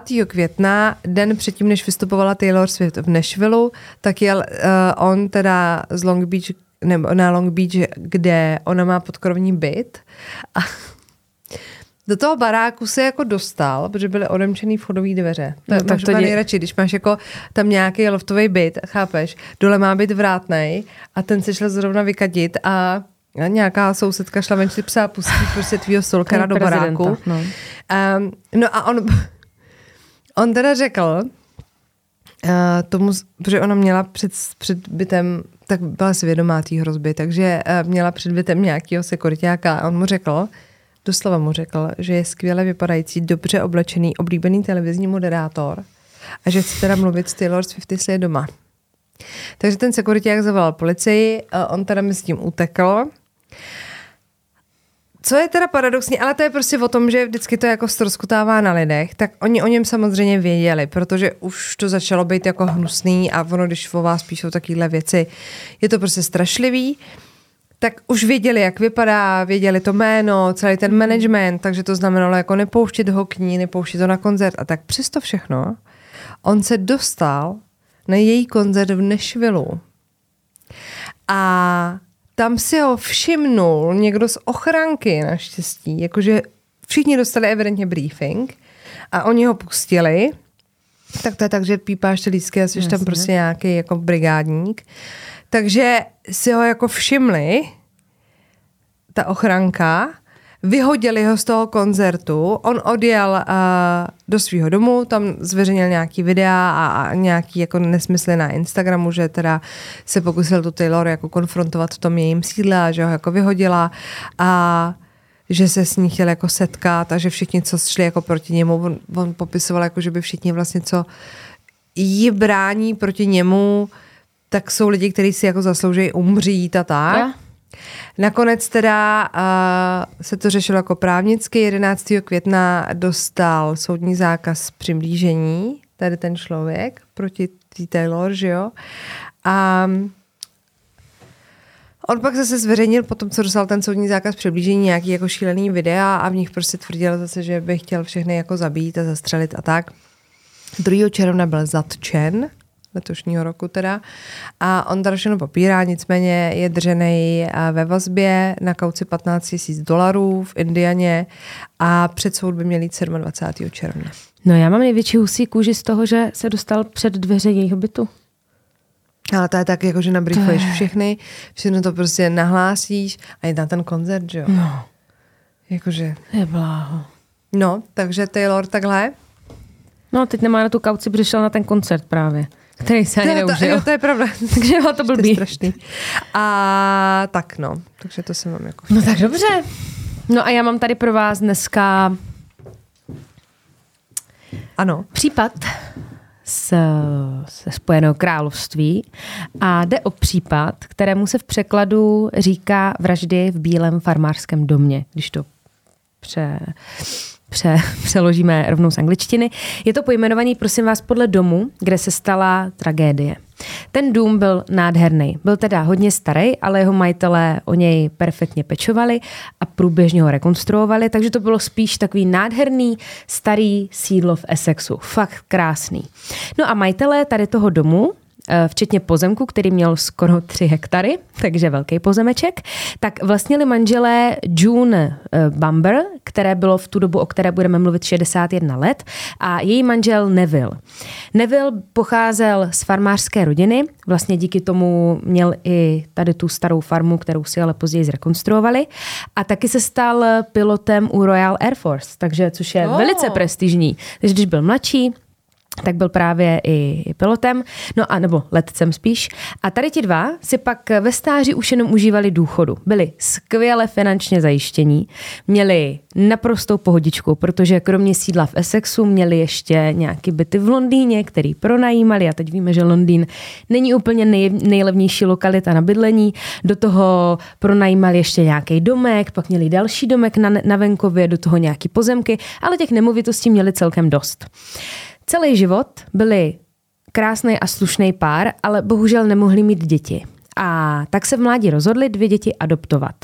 5. května, den předtím, než vystupovala Taylor Swift v Nashville, tak jel uh, on teda z Long Beach, nebo na Long Beach, kde ona má podkrovní byt a do toho baráku se jako dostal, protože byly odemčený vchodové dveře. To no, máš to dě... nejradši, když máš jako tam nějaký loftový byt, chápeš, dole má být vrátnej a ten se šel zrovna vykadit a a nějaká sousedka šla ven si psa pustí prostě tvýho stolkera do baráku. No. Um, no a on, on teda řekl, uh, tomu, protože ona měla před, před bytem, tak byla svědomá té hrozby, takže uh, měla před bytem nějakého sekuritáka a on mu řekl, doslova mu řekl, že je skvěle vypadající, dobře oblečený, oblíbený televizní moderátor a že chce teda mluvit s Taylor Swift, jestli je doma. Takže ten sekuriták zavolal policii, on teda mi s tím utekl. Co je teda paradoxní, ale to je prostě o tom, že vždycky to jako stroskutává na lidech, tak oni o něm samozřejmě věděli, protože už to začalo být jako hnusný a ono, když o vás píšou takovéhle věci, je to prostě strašlivý tak už věděli, jak vypadá, věděli to jméno, celý ten management, takže to znamenalo jako nepouštět ho k ní, nepouštět to na koncert a tak přesto všechno on se dostal na její koncert v Nešvilu. A tam si ho všimnul někdo z ochranky naštěstí, jakože všichni dostali evidentně briefing a oni ho pustili. Tak to je tak, že pípáš ty lístky a jsi tam prostě nějaký jako brigádník. Takže si ho jako všimli, ta ochranka, vyhodili ho z toho koncertu, on odjel uh, do svého domu, tam zveřejnil nějaký videa a, a nějaký jako nesmysly na Instagramu, že teda se pokusil tu Taylor jako konfrontovat v tom jejím sídle a že ho jako vyhodila a že se s ní chtěl jako setkat a že všichni, co šli jako proti němu, on, on popisoval jako, že by všichni vlastně, co jí brání proti němu, tak jsou lidi, kteří si jako zaslouží umřít a tak. Ja. Nakonec teda uh, se to řešilo jako právnicky. 11. května dostal soudní zákaz přiblížení, tady ten člověk, proti té Taylor, že jo. A On pak zase zveřejnil po tom, co dostal ten soudní zákaz přiblížení nějaký jako šílený videa a v nich prostě tvrdil zase, že by chtěl všechny jako zabít a zastřelit a tak. 2. června byl zatčen letošního roku teda. A on všechno popírá, nicméně je držený eh, ve vazbě na kauci 15 000 dolarů v Indianě a před soud by měl jít 27. června. No já mám největší husí kůži z toho, že se dostal před dveře jejich bytu. Ale to je tak, jako že nabriefuješ je... všechny, všechno to prostě nahlásíš a je tam ten koncert, že jo? No. Jakože... Je bláho. No, takže Taylor takhle. No, teď nemá na tu kauci, přišel na ten koncert právě který se ani neužil. To, jo, to je pravda. takže jo, to blbý. Strašný. A tak no, takže to jsem vám jako... No tak dobře. No a já mám tady pro vás dneska ano. případ z, ze Spojeného království a jde o případ, kterému se v překladu říká vraždy v bílém farmářském domě, když to pře, pře, přeložíme rovnou z angličtiny. Je to pojmenovaný, prosím vás, podle domu, kde se stala tragédie. Ten dům byl nádherný. Byl teda hodně starý, ale jeho majitelé o něj perfektně pečovali a průběžně ho rekonstruovali, takže to bylo spíš takový nádherný starý sídlo v Essexu. Fakt krásný. No a majitelé tady toho domu včetně pozemku, který měl skoro 3 hektary, takže velký pozemeček, tak vlastnili manželé June eh, Bumber, které bylo v tu dobu, o které budeme mluvit 61 let, a její manžel Neville. Neville pocházel z farmářské rodiny, vlastně díky tomu měl i tady tu starou farmu, kterou si ale později zrekonstruovali a taky se stal pilotem u Royal Air Force, takže což je oh. velice prestižní. Takže když byl mladší, tak byl právě i, pilotem, no a nebo letcem spíš. A tady ti dva si pak ve stáří už jenom užívali důchodu. Byli skvěle finančně zajištění, měli naprostou pohodičku, protože kromě sídla v Essexu měli ještě nějaký byty v Londýně, který pronajímali a teď víme, že Londýn není úplně nej, nejlevnější lokalita na bydlení. Do toho pronajímali ještě nějaký domek, pak měli další domek na, na venkově, do toho nějaký pozemky, ale těch nemovitostí měli celkem dost. Celý život byli krásný a slušný pár, ale bohužel nemohli mít děti. A tak se v mládí rozhodli dvě děti adoptovat.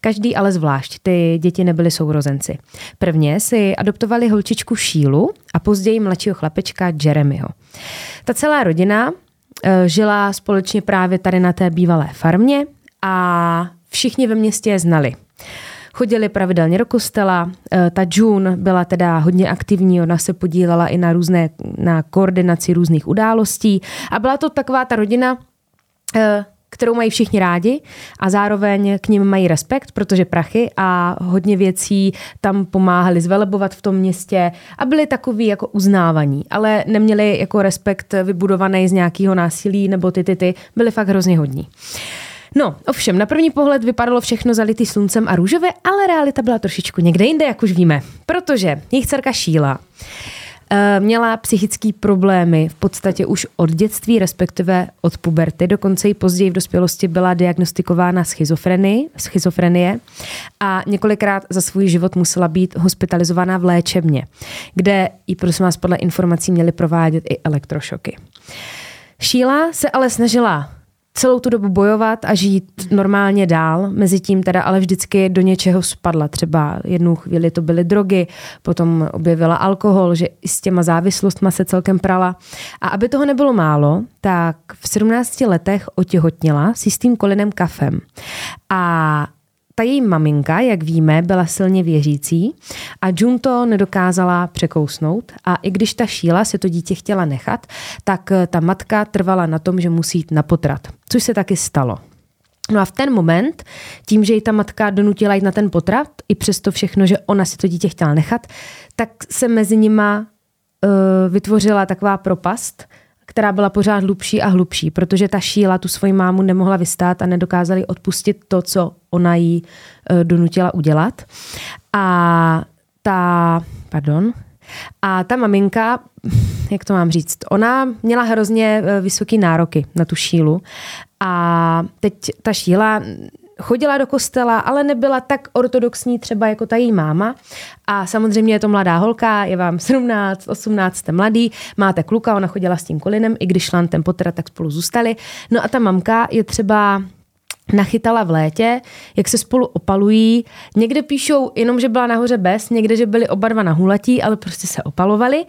Každý ale zvlášť, ty děti nebyly sourozenci. Prvně si adoptovali holčičku Šílu a později mladšího chlapečka Jeremyho. Ta celá rodina e, žila společně právě tady na té bývalé farmě a všichni ve městě je znali. Chodili pravidelně do kostela. Eh, ta June byla teda hodně aktivní, ona se podílela i na různé, na koordinaci různých událostí a byla to taková ta rodina, eh, kterou mají všichni rádi a zároveň k ním mají respekt, protože prachy a hodně věcí tam pomáhali zvelebovat v tom městě a byli takový jako uznávaní, ale neměli jako respekt vybudovaný z nějakého násilí nebo ty, ty, ty, byli fakt hrozně hodní. No, ovšem, na první pohled vypadalo všechno zalitý sluncem a růžové, ale realita byla trošičku někde jinde, jak už víme. Protože jejich dcerka Šíla eh, měla psychické problémy v podstatě už od dětství, respektive od puberty. Dokonce i později v dospělosti byla diagnostikována schizofrenie, schizofrenie a několikrát za svůj život musela být hospitalizovaná v léčebně, kde i prosím vás podle informací měli provádět i elektrošoky. Šíla se ale snažila celou tu dobu bojovat a žít normálně dál. Mezitím teda ale vždycky do něčeho spadla. Třeba jednu chvíli to byly drogy, potom objevila alkohol, že i s těma závislostma se celkem prala. A aby toho nebylo málo, tak v 17 letech otěhotněla s jistým kolinem kafem. A ta její maminka, jak víme, byla silně věřící a Jun to nedokázala překousnout a i když ta šíla se to dítě chtěla nechat, tak ta matka trvala na tom, že musí jít na potrat, což se taky stalo. No a v ten moment, tím, že ji ta matka donutila jít na ten potrat, i přesto všechno, že ona si to dítě chtěla nechat, tak se mezi nima uh, vytvořila taková propast, která byla pořád hlubší a hlubší, protože ta šíla tu svoji mámu nemohla vystát a nedokázali odpustit to, co ona jí uh, donutila udělat. A ta, pardon, a ta maminka, jak to mám říct, ona měla hrozně e, vysoký nároky na tu šílu a teď ta šíla chodila do kostela, ale nebyla tak ortodoxní třeba jako ta její máma. A samozřejmě je to mladá holka, je vám 17, 18, jste mladý, máte kluka, ona chodila s tím kolinem, i když šla ten potrat, tak spolu zůstali. No a ta mamka je třeba nachytala v létě, jak se spolu opalují. Někde píšou jenom, že byla nahoře bez, někde, že byli oba dva nahulatí, ale prostě se opalovali.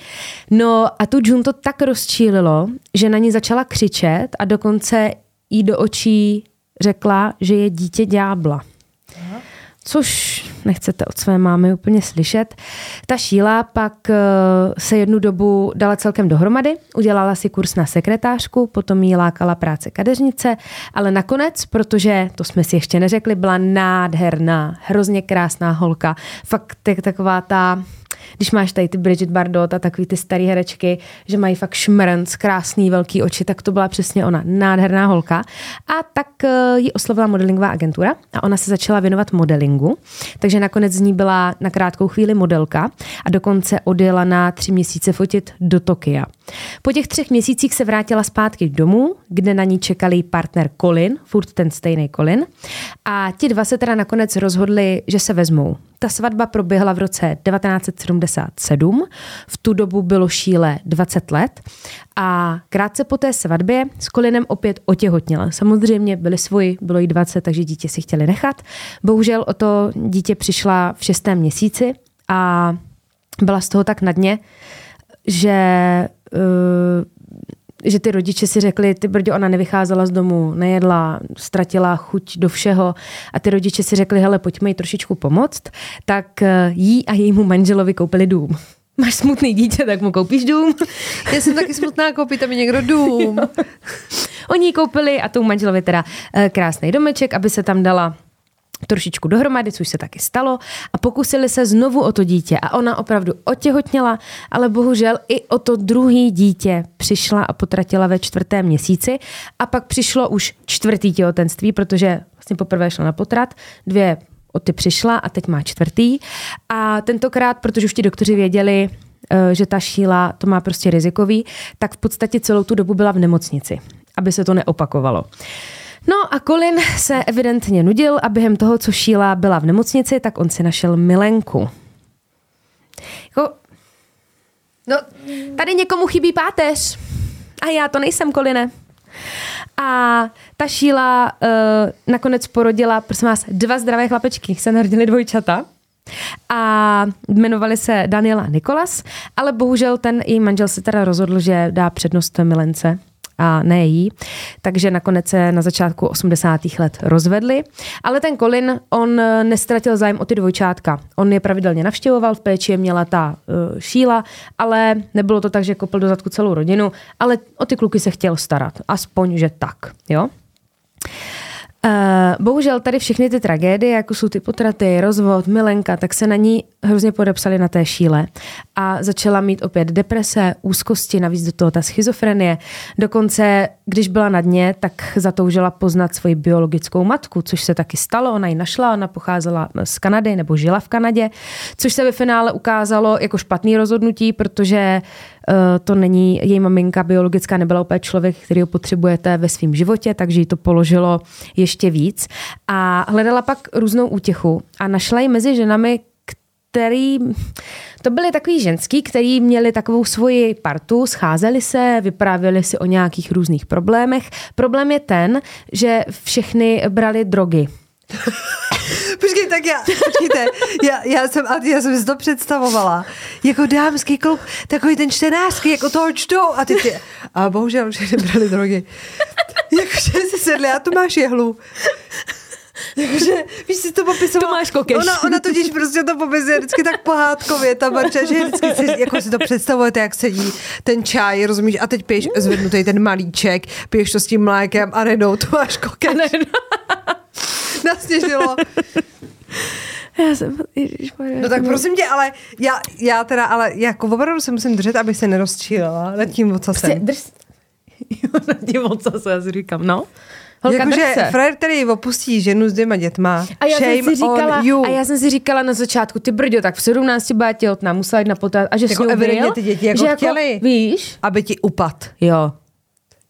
No a tu Jun to tak rozčílilo, že na ní začala křičet a dokonce jí do očí řekla, že je dítě ďábla. Což nechcete od své mámy úplně slyšet. Ta Šíla pak eh, se jednu dobu dala celkem dohromady, udělala si kurz na sekretářku, potom jí lákala práce kadeřnice, ale nakonec, protože to jsme si ještě neřekli, byla nádherná, hrozně krásná holka. Fakt taková ta když máš tady ty Bridget Bardot a takový ty staré herečky, že mají fakt šmrnc, krásný velký oči, tak to byla přesně ona, nádherná holka. A tak eh, ji oslovila modelingová agentura a ona se začala věnovat modelingu, takže nakonec z ní byla na krátkou chvíli modelka a dokonce odjela na tři měsíce fotit do Tokia. Po těch třech měsících se vrátila zpátky domů, kde na ní čekali partner Colin, furt ten stejný Colin. A ti dva se teda nakonec rozhodli, že se vezmou. Ta svatba proběhla v roce 1977, v tu dobu bylo Šíle 20 let a krátce po té svatbě s Kolinem opět otěhotněla. Samozřejmě byli svoji, bylo jí 20, takže dítě si chtěli nechat. Bohužel o to dítě přišla v šestém měsíci a byla z toho tak na dně, že že ty rodiče si řekli, ty brdě, ona nevycházela z domu, nejedla, ztratila chuť do všeho a ty rodiče si řekli, hele, pojďme jí trošičku pomoct, tak eh, jí a jejímu manželovi koupili dům. Máš smutný dítě, tak mu koupíš dům. Já jsem taky smutná, koupí tam někdo dům. Oni koupili a tou manželovi teda eh, krásný domeček, aby se tam dala trošičku dohromady, což se taky stalo a pokusili se znovu o to dítě. A ona opravdu otěhotněla, ale bohužel i o to druhý dítě přišla a potratila ve čtvrtém měsíci. A pak přišlo už čtvrtý těhotenství, protože vlastně poprvé šla na potrat, dvě o ty přišla a teď má čtvrtý. A tentokrát, protože už ti doktoři věděli, eh, že ta šíla to má prostě rizikový, tak v podstatě celou tu dobu byla v nemocnici, aby se to neopakovalo. No a Colin se evidentně nudil a během toho, co Sheila byla v nemocnici, tak on si našel milenku. Jako, no, tady někomu chybí páteř. A já to nejsem, Koline. A ta Sheila uh, nakonec porodila, prosím vás, dva zdravé chlapečky, se narodili dvojčata. A jmenovali se Daniela a Nikolas, ale bohužel ten její manžel se teda rozhodl, že dá přednost milence a ne jí. Takže nakonec se na začátku 80. let rozvedli. Ale ten Colin, on nestratil zájem o ty dvojčátka. On je pravidelně navštěvoval, v péči je měla ta uh, šíla, ale nebylo to tak, že kopl do zadku celou rodinu, ale o ty kluky se chtěl starat. Aspoň, že tak, jo. Uh, bohužel tady všechny ty tragédie, jako jsou ty potraty, rozvod, milenka, tak se na ní hrozně podepsali na té šíle. A začala mít opět deprese, úzkosti, navíc do toho ta schizofrenie. Dokonce, když byla na dně, tak zatoužila poznat svoji biologickou matku, což se taky stalo. Ona ji našla, ona pocházela z Kanady nebo žila v Kanadě, což se ve finále ukázalo jako špatný rozhodnutí, protože Eh, to není, její maminka biologická nebyla úplně člověk, který ho potřebujete ve svém životě, takže jí to položilo ještě víc. A hledala pak různou útěchu a našla ji mezi ženami, který, to byli takový ženský, který měli takovou svoji partu, scházeli se, vyprávěli si o nějakých různých problémech. Problém je ten, že všechny brali drogy. Počkej, tak já, počkejte, já, já, jsem, já jsem si to představovala. Jako dámský klub, takový ten čtenářský, jako toho čtou a ty ty. A bohužel už nebrali drogy. Jakože si sedli a tu máš jehlu. Jakože, víš, si to popisovala. To máš kokeš. Ona, ona totiž prostě to popisuje vždycky tak pohádkově, ta marče, že vždycky si, jako si to představujete, jak sedí ten čaj, rozumíš, a teď piješ zvednutý ten malíček, piješ to s tím mlékem a najednou tu máš kokeš. Nasněžilo. Já jsem, ježišmarja, No tak prosím tě, ale já, já teda, ale jako opravdu se musím držet, aby se nerozčílela nad tím ocasem. Prostě drž... Jo, nad tím ocasem, já si říkám, no. Holka, Jakože frajer, který opustí ženu s dvěma dětma, A já, shame jsem si říkala, on you. a já jsem si říkala na začátku, ty brďo, tak v 17 byla těhotná, musela jít na potrat a že Jako evidentně uvěděl, ty děti jako že chtěli. Víš? Aby ti upad. Jo.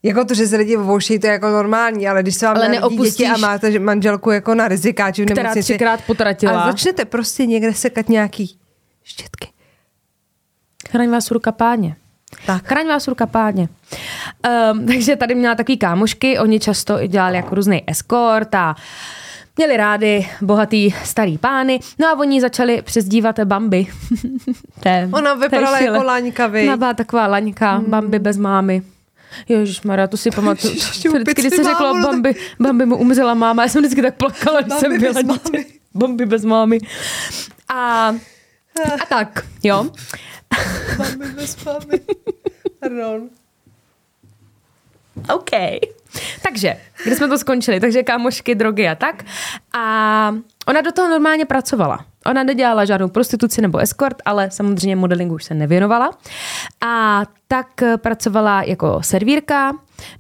Jako to, že se lidi vouší, to je jako normální, ale když se vám Ale děti a máte že manželku jako na rizikáči v Která nemocnici třikrát potratila. A začnete prostě někde sekat nějaký štětky. Chraň vás ruka páně. Tak. Chraň vás ruka páně. Um, takže tady měla takový kámošky, oni často dělali jako různý escort a měli rádi bohatý starý pány, no a oni začali přezdívat Bambi. je, Ona vypadala jako laňka, viď? Ona byla taková laňka, hmm. Bambi bez mámy. Ježišmarja, to si pamatuju. Vždycky, když se řeklo, Bambi, Bambi mu umřela máma, já jsem vždycky tak plakala, když Bambi jsem byla bez dítě. mámy. Bambi bez mámy. A, a tak, jo. Bez máme. Pardon. OK. Takže, kde jsme to skončili? Takže kámošky, drogy a tak. A ona do toho normálně pracovala. Ona nedělala žádnou prostituci nebo escort, ale samozřejmě modelingu už se nevěnovala. A tak eh, pracovala jako servírka,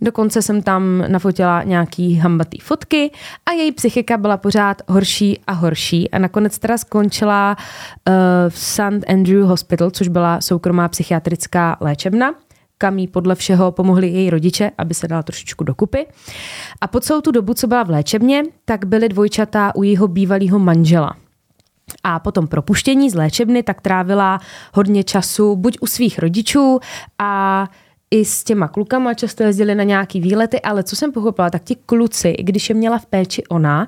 dokonce jsem tam nafotila nějaký hambatý fotky a její psychika byla pořád horší a horší a nakonec teda skončila uh, v St. Andrew Hospital, což byla soukromá psychiatrická léčebna kam jí podle všeho pomohli její rodiče, aby se dala trošičku dokupy. A po celou tu dobu, co byla v léčebně, tak byly dvojčata u jejího bývalého manžela. A potom propuštění z léčebny tak trávila hodně času buď u svých rodičů a i s těma klukama. Často jezdili na nějaký výlety, ale co jsem pochopila, tak ti kluci, když je měla v péči ona,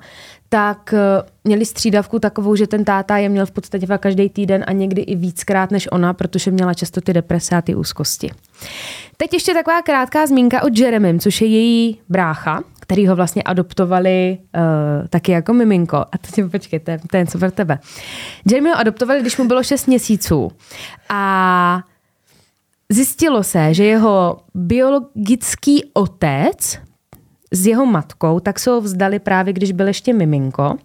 tak eh, měli střídavku takovou, že ten táta je měl v podstatě každý týden a někdy i víckrát než ona, protože měla často ty deprese a ty úzkosti. Teď ještě taková krátká zmínka o Jeremym, což je její brácha, který ho vlastně adoptovali uh, taky jako miminko. A teď počkej, to je, to je něco pro tebe. Jeremy ho adoptovali, když mu bylo 6 měsíců. A zjistilo se, že jeho biologický otec s jeho matkou, tak se ho vzdali právě, když byl ještě miminko.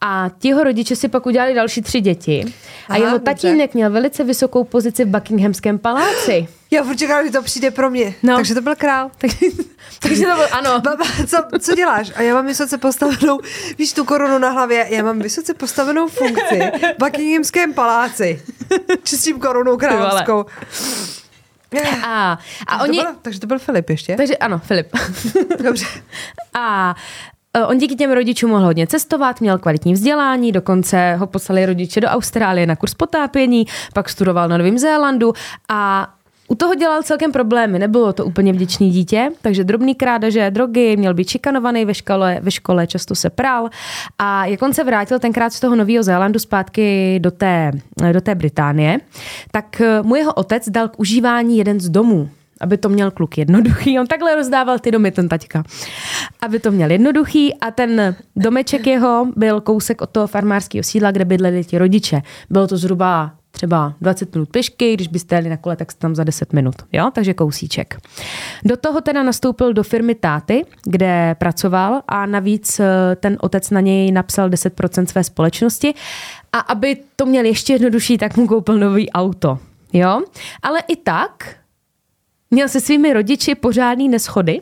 A ti jeho rodiče si pak udělali další tři děti. A Aha, jeho dobře. tatínek měl velice vysokou pozici v Buckinghamském paláci. Já furt čekám, že to přijde pro mě. No. Takže to byl král. Takže to bylo, ano. Baba, co, co děláš? A já mám vysoce postavenou, víš, tu korunu na hlavě, já mám vysoce postavenou funkci v Buckinghamském paláci. Čistím korunou královskou. A, a Takže oni... To byl, takže to byl Filip ještě? Takže ano, Filip. Dobře. A e, on díky těm rodičům mohl hodně cestovat, měl kvalitní vzdělání, dokonce ho poslali rodiče do Austrálie na kurz potápění, pak studoval na Novém Zélandu a u toho dělal celkem problémy, nebylo to úplně vděčný dítě, takže drobný krádeže, drogy, měl být šikanovaný ve škole, ve škole často se pral a jak on se vrátil tenkrát z toho Nového Zélandu zpátky do té, do té Británie, tak eh, mu jeho otec dal k užívání jeden z domů aby to měl kluk jednoduchý. On takhle rozdával ty domy, ten taťka. Aby to měl jednoduchý a ten domeček jeho byl kousek od toho farmářského sídla, kde bydleli ti rodiče. Bylo to zhruba třeba 20 minut pěšky, když byste jeli na kole, tak jste tam za 10 minut, jo, takže kousíček. Do toho teda nastoupil do firmy táty, kde pracoval a navíc eh, ten otec na něj napsal 10% své společnosti a aby to měl ještě jednodušší, tak mu koupil nový auto, jo. Ale i tak měl se svými rodiči pořádný neschody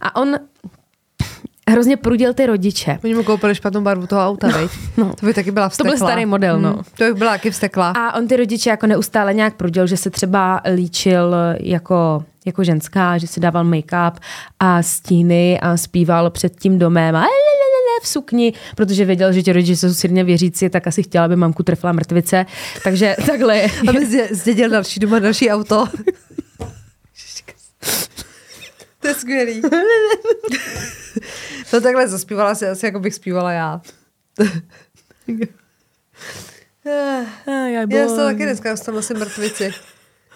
a on hrozně prudil ty rodiče. Oni mu koupili špatnou barvu toho auta, no, no. To by taky byla To vstekla. byl starý model, no. Hmm, to bych byla taky vstekla. A on ty rodiče jako neustále nějak prudil, že se třeba líčil jako, jako ženská, že si dával make-up a stíny a zpíval před tím domem a v sukni, protože věděl, že ti rodiče jsou silně věřící, tak asi chtěla, aby mamku trefila mrtvice. Takže takhle. Aby zdědil další doma, další auto. to je skvělý. no takhle zaspívala si asi, jako bych zpívala já. já jsem taky dneska dostanu asi mrtvici.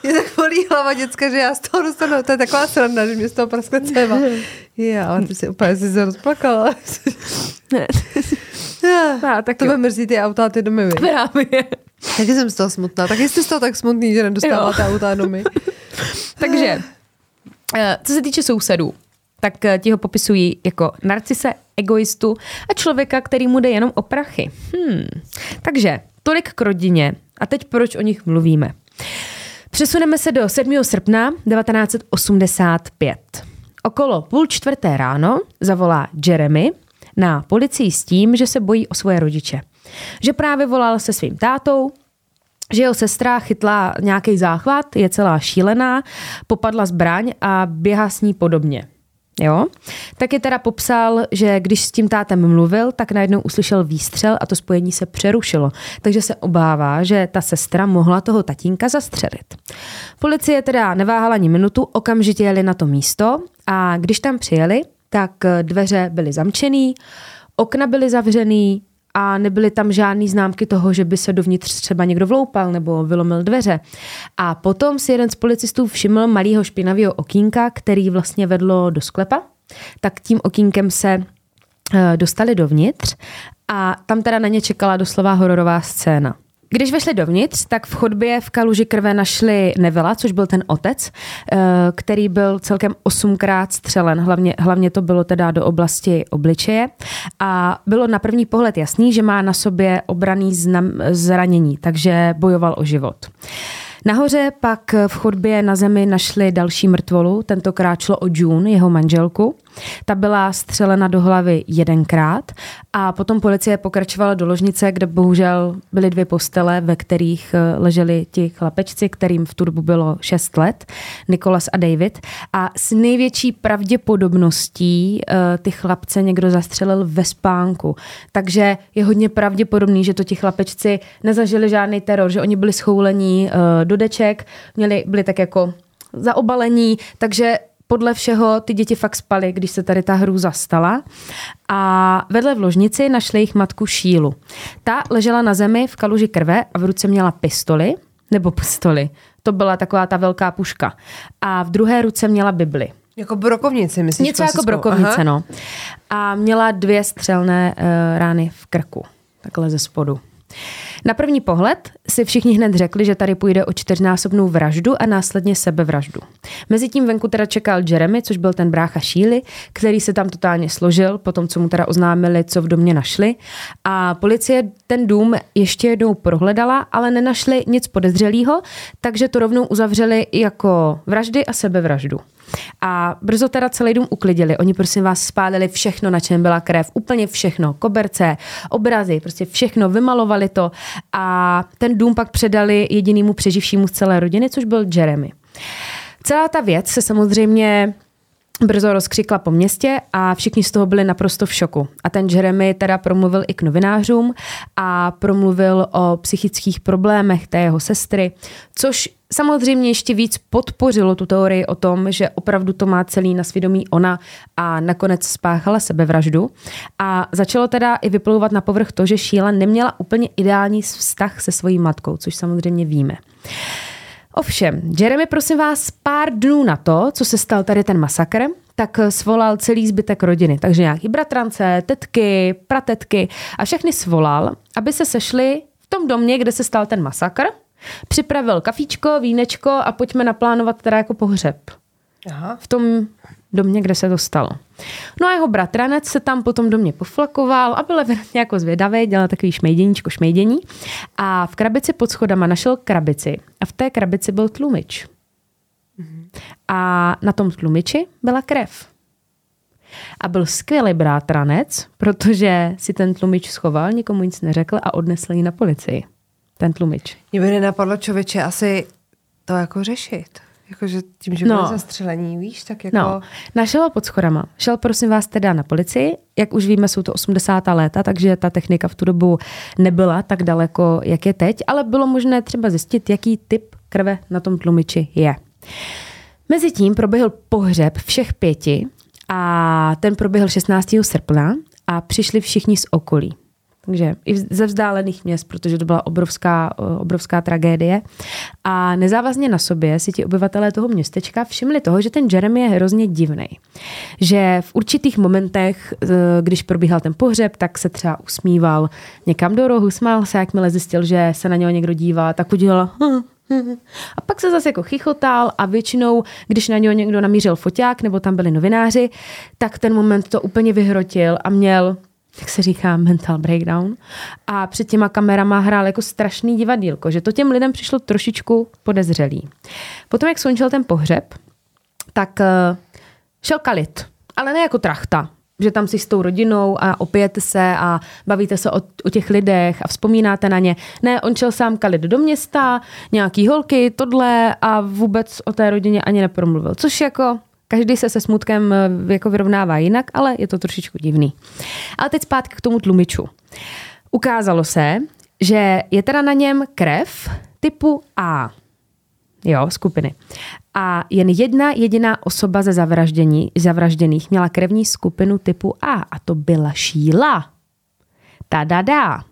Je tak bolí hlava děcka, že já z toho dostanu, to je taková sranda, že mě z toho praskne céva. Je, ale ty si úplně si se rozplakala. Já, tak to mě mrzí ty auta a ty domy. Vy. Právě. Taky jsem z toho smutná. Taky jste z toho tak smutný, že nedostáváte auta a domy. Takže, eh, co se týče sousedů, tak eh, ti ho popisují jako narcise, egoistu a člověka, který mu jde jenom o prachy. Hmm. Takže tolik k rodině. A teď proč o nich mluvíme? Přesuneme se do 7. srpna 1985. Okolo půl čtvrté ráno zavolá Jeremy na policii s tím, že se bojí o svoje rodiče. Že právě volal se svým tátou, že jeho sestra chytla nějaký záchvat, je celá šílená, popadla zbraň a běhá s ní podobně. Jo? Tak je teda popsal, že když s tím tátem mluvil, tak najednou uslyšel výstřel a to spojení se přerušilo. Takže se obává, že ta sestra mohla toho tatínka zastřelit. Policie teda neváhala ani minutu, okamžitě jeli na to místo a když tam přijeli, tak dveře byly zamčený, okna byly zavřený, a nebyly tam žádné známky toho, že by se dovnitř třeba někdo vloupal nebo vylomil dveře. A potom si jeden z policistů všiml malého špinavého okýnka, který vlastně vedlo do sklepa. Tak tím okýnkem se eh, dostali dovnitř a tam teda na ně čekala doslova hororová scéna. Když vešli dovnitř, tak v chodbě v kaluži krve našli Nevela, což byl ten otec, eh, který byl celkem osmkrát střelen. Hlavně, hlavně to bylo teda do oblasti obličeje. A bylo na první pohled jasný, že má na sobě obraný znam, zranění, takže bojoval o život. Nahoře pak v chodbě na zemi našli další mrtvolu, tentokrát šlo o June, jeho manželku. Ta byla střelena do hlavy jedenkrát a potom policie pokračovala do ložnice, kde bohužel byly dvě postele, ve kterých eh, leželi ti chlapečci, kterým v tu dobu bylo 6 let, Nikolas a David. A s největší pravděpodobností uh, ty chlapce někdo zastřelil ve spánku. Takže je hodně pravděpodobný, že to ti chlapečci nezažili žádný teror, že oni byli schoulení uh, do deček, měli, byli tak jako zaobalení, takže podle všeho ty děti fakt spaly, když se tady ta hrůza stala. A vedle v ložnici našli jejich matku Šílu. Ta ležela na zemi v kaluži krve a v ruce měla pistoli, nebo pistoli. To byla taková ta velká puška. A v druhé ruce měla Bibli. Jako brokovnici, myslíš? Něco jako brokovnice, Aha. no. A měla dvě střelné uh, rány v krku. Takhle ze spodu. Na první pohled si všichni hned řekli, že tady půjde o čtyřnásobnou vraždu a následně sebevraždu. Mezitím venku teda čekal Jeremy, což byl ten brácha Šíly, který se tam totálně složil, potom co mu teda oznámili, co v domě našli. A policie ten dům ještě jednou prohledala, ale nenašli nic podezřelého, takže to rovnou uzavřeli jako vraždy a sebevraždu. A brzo teda celý dům uklidili. Oni prosím vás spálili všechno, na čem byla krev, úplně všechno, koberce, obrazy, prostě všechno, vymalovali to a ten dům pak předali jedinému přeživšímu z celé rodiny, což byl Jeremy. Celá ta věc se samozřejmě brzo rozkřikla po městě a všichni z toho byli naprosto v šoku. A ten Jeremy teda promluvil i k novinářům a promluvil o psychických problémech té jeho sestry, což samozřejmě ještě víc podpořilo tu teorii o tom, že opravdu to má celý na svědomí ona a nakonec spáchala sebevraždu. A začalo teda i vyplouvat na povrch to, že Sheila neměla úplně ideální vztah se svojí matkou, což samozřejmě víme. Ovšem, Jeremy, prosím vás, pár dnů na to, co se stal tady ten masakr, tak svolal celý zbytek rodiny. Takže nějaký bratrance, tetky, pratetky a všechny svolal, aby se sešli v tom domě, kde se stal ten masakr. Připravil kafíčko, vínečko a pojďme naplánovat teda jako pohřeb. Aha. V tom domě, kde se to stalo. No a jeho bratranec se tam potom do mě poflakoval a byl evidentně jako zvědavý, dělal takový šmejděníčko šmejdění a v krabici pod schodama našel krabici a v té krabici byl tlumič. A na tom tlumiči byla krev. A byl skvělý bratranec, protože si ten tlumič schoval, nikomu nic neřekl a odnesl ji na policii. Ten tlumič. Mě by nenapadlo člověče asi to jako řešit. Jakože tím, že no. zastřelení, víš, tak jako... No, našel ho pod schodama. Šel prosím vás teda na policii. Jak už víme, jsou to 80. léta, takže ta technika v tu dobu nebyla tak daleko, jak je teď, ale bylo možné třeba zjistit, jaký typ krve na tom tlumiči je. Mezitím proběhl pohřeb všech pěti a ten proběhl 16. srpna a přišli všichni z okolí. Takže i ze vzdálených měst, protože to byla obrovská, obrovská tragédie. A nezávazně na sobě si ti obyvatelé toho městečka všimli toho, že ten Jeremy je hrozně divný. Že v určitých momentech, e, když probíhal ten pohřeb, tak se třeba usmíval někam do rohu, smál se, jakmile zjistil, že se na něho někdo dívá, tak udělal a pak se zase jako chichotal a většinou, když na něho někdo namířil foťák nebo tam byli novináři, tak ten moment to úplně vyhrotil a měl jak se říká, mental breakdown. A před těma kamerama hrál jako strašný divadílko, že to těm lidem přišlo trošičku podezřelý. Potom, jak skončil ten pohřeb, tak uh, šel kalit, ale ne jako trachta, že tam si s tou rodinou a opijete se a bavíte se o, o těch lidech a vzpomínáte na ně. Ne, on šel sám kalit do města, nějaký holky, tohle a vůbec o té rodině ani nepromluvil. Což jako Každý se se smutkem eh, jako vyrovnává jinak, ale je to trošičku divný. Ale teď zpátky k tomu tlumiču. Ukázalo se, že je teda na něm krev typu A. Jo, skupiny. A jen jedna jediná osoba ze zavraždění, zavražděných měla krevní skupinu typu A a to byla Šíla. Ta da da.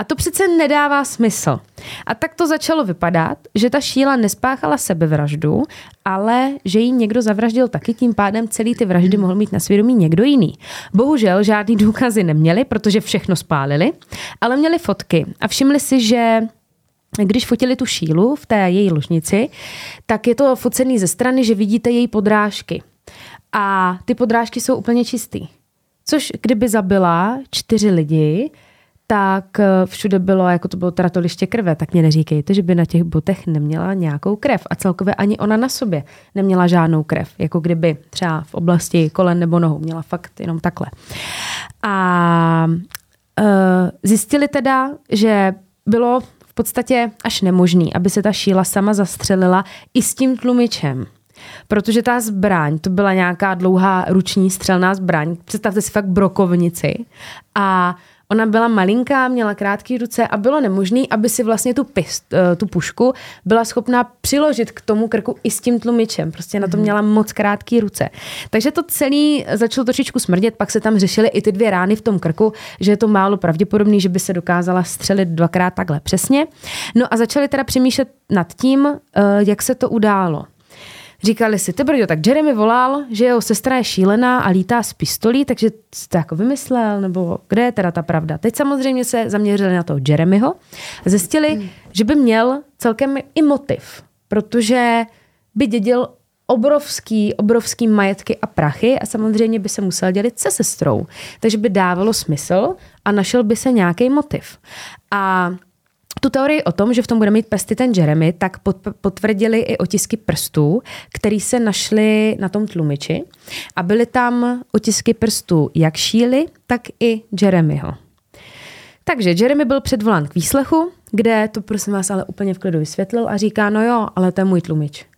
A to přece nedává smysl. A tak to začalo vypadat, že ta Šíla nespáchala sebevraždu, ale že ji někdo zavraždil taky, tím pádem celý ty vraždy mohl mít na svědomí někdo jiný. Bohužel žádný důkazy neměli, protože všechno spálili, ale měli fotky a všimli si, že když fotili tu šílu v té její ložnici, tak je to focený ze strany, že vidíte její podrážky. A ty podrážky jsou úplně čistý. Což kdyby zabila čtyři lidi, tak eh, všude bylo, jako to bylo teda to liště krve, tak mě neříkejte, že by na těch botech neměla nějakou krev a celkově ani ona na sobě neměla žádnou krev, jako kdyby třeba v oblasti kolen nebo nohou měla fakt jenom takhle. A uh, zjistili teda, že bylo v podstatě až nemožný, aby se ta šíla sama zastřelila i s tím tlumičem. Protože ta zbraň, to byla nějaká dlouhá ruční střelná zbraň, představte si fakt brokovnici a Ona byla malinká, měla krátké ruce a bylo nemožné, aby si vlastně tu, pist, eh, tu pušku byla schopná přiložit k tomu krku i s tím tlumičem. Prostě na to mhm. měla moc krátké ruce. Takže to celé začalo trošičku smrdět, pak se tam řešily i ty dvě rány v tom krku, že je to málo pravděpodobné, že by se dokázala střelit dvakrát takhle přesně. No a začali teda přemýšlet nad tím, eh, jak se to událo. Říkali si, ty brďo, tak Jeremy volal, že jeho sestra je šílená a lítá z pistolí, takže to jako vymyslel, nebo kde je teda ta pravda. Teď samozřejmě se zaměřili na toho Jeremyho a zjistili, hmm. že by měl celkem i motiv, protože by dědil obrovský, obrovský majetky a prachy a samozřejmě by se musel dělit se sestrou. Takže by dávalo smysl a našel by se nějaký motiv. A tu teorii o tom, že v tom bude mít prsty ten Jeremy, tak potvrdili i otisky prstů, které se našly na tom tlumiči. A byly tam otisky prstů jak Šíly, tak i Jeremyho. Takže Jeremy byl předvolán k výslechu, kde to prosím vás ale úplně v klidu vysvětlil a říká, no jo, ale to je můj tlumič.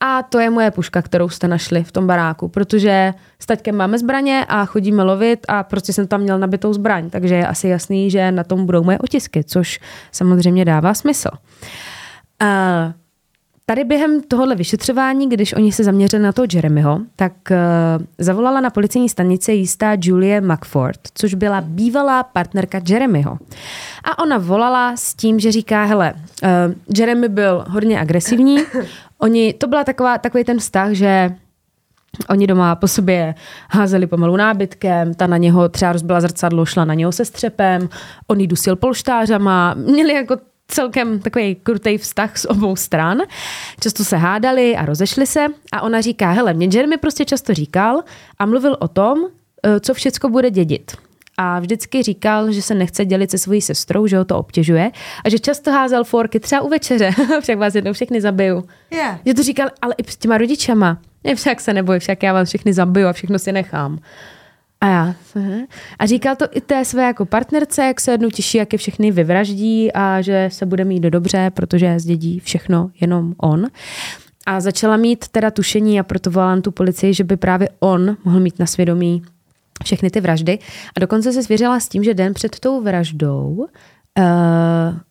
A to je moje puška, kterou jste našli v tom baráku, protože s taťkem máme zbraně a chodíme lovit a prostě jsem tam měl nabitou zbraň, takže je asi jasný, že na tom budou moje otisky, což samozřejmě dává smysl. Uh, Tady během tohohle vyšetřování, když oni se zaměřili na toho Jeremyho, tak uh, zavolala na policejní stanici jistá Julie McFord, což byla bývalá partnerka Jeremyho. A ona volala s tím, že říká, hele, uh, Jeremy byl hodně agresivní, oni, to byla taková, takový ten vztah, že Oni doma po sobě házeli pomalu nábytkem, ta na něho třeba rozbila zrcadlo, šla na něho se střepem, on jí dusil polštářama, měli jako celkem takový krutý vztah z obou stran. Často se hádali a rozešli se a ona říká, hele, mě Jeremy prostě často říkal a mluvil o tom, eh, co všecko bude dědit. A vždycky říkal, že se nechce dělit se svojí sestrou, že ho to obtěžuje a že často házel forky třeba u večeře, však vás jednou všechny zabiju. Yeah. Že to říkal, ale i s těma rodičama. Ne, však se neboj, však já vás všechny zabiju a všechno si nechám. A já. A říkal to i té své jako partnerce, jak se jednou těší, jak je všechny vyvraždí a že se bude mít do dobře, protože zdědí všechno jenom on. a začala mít teda tušení a proto volala tu policii, že by právě on mohl mít na svědomí všechny ty vraždy. A dokonce se svěřila s tím, že den před tou vraždou uh,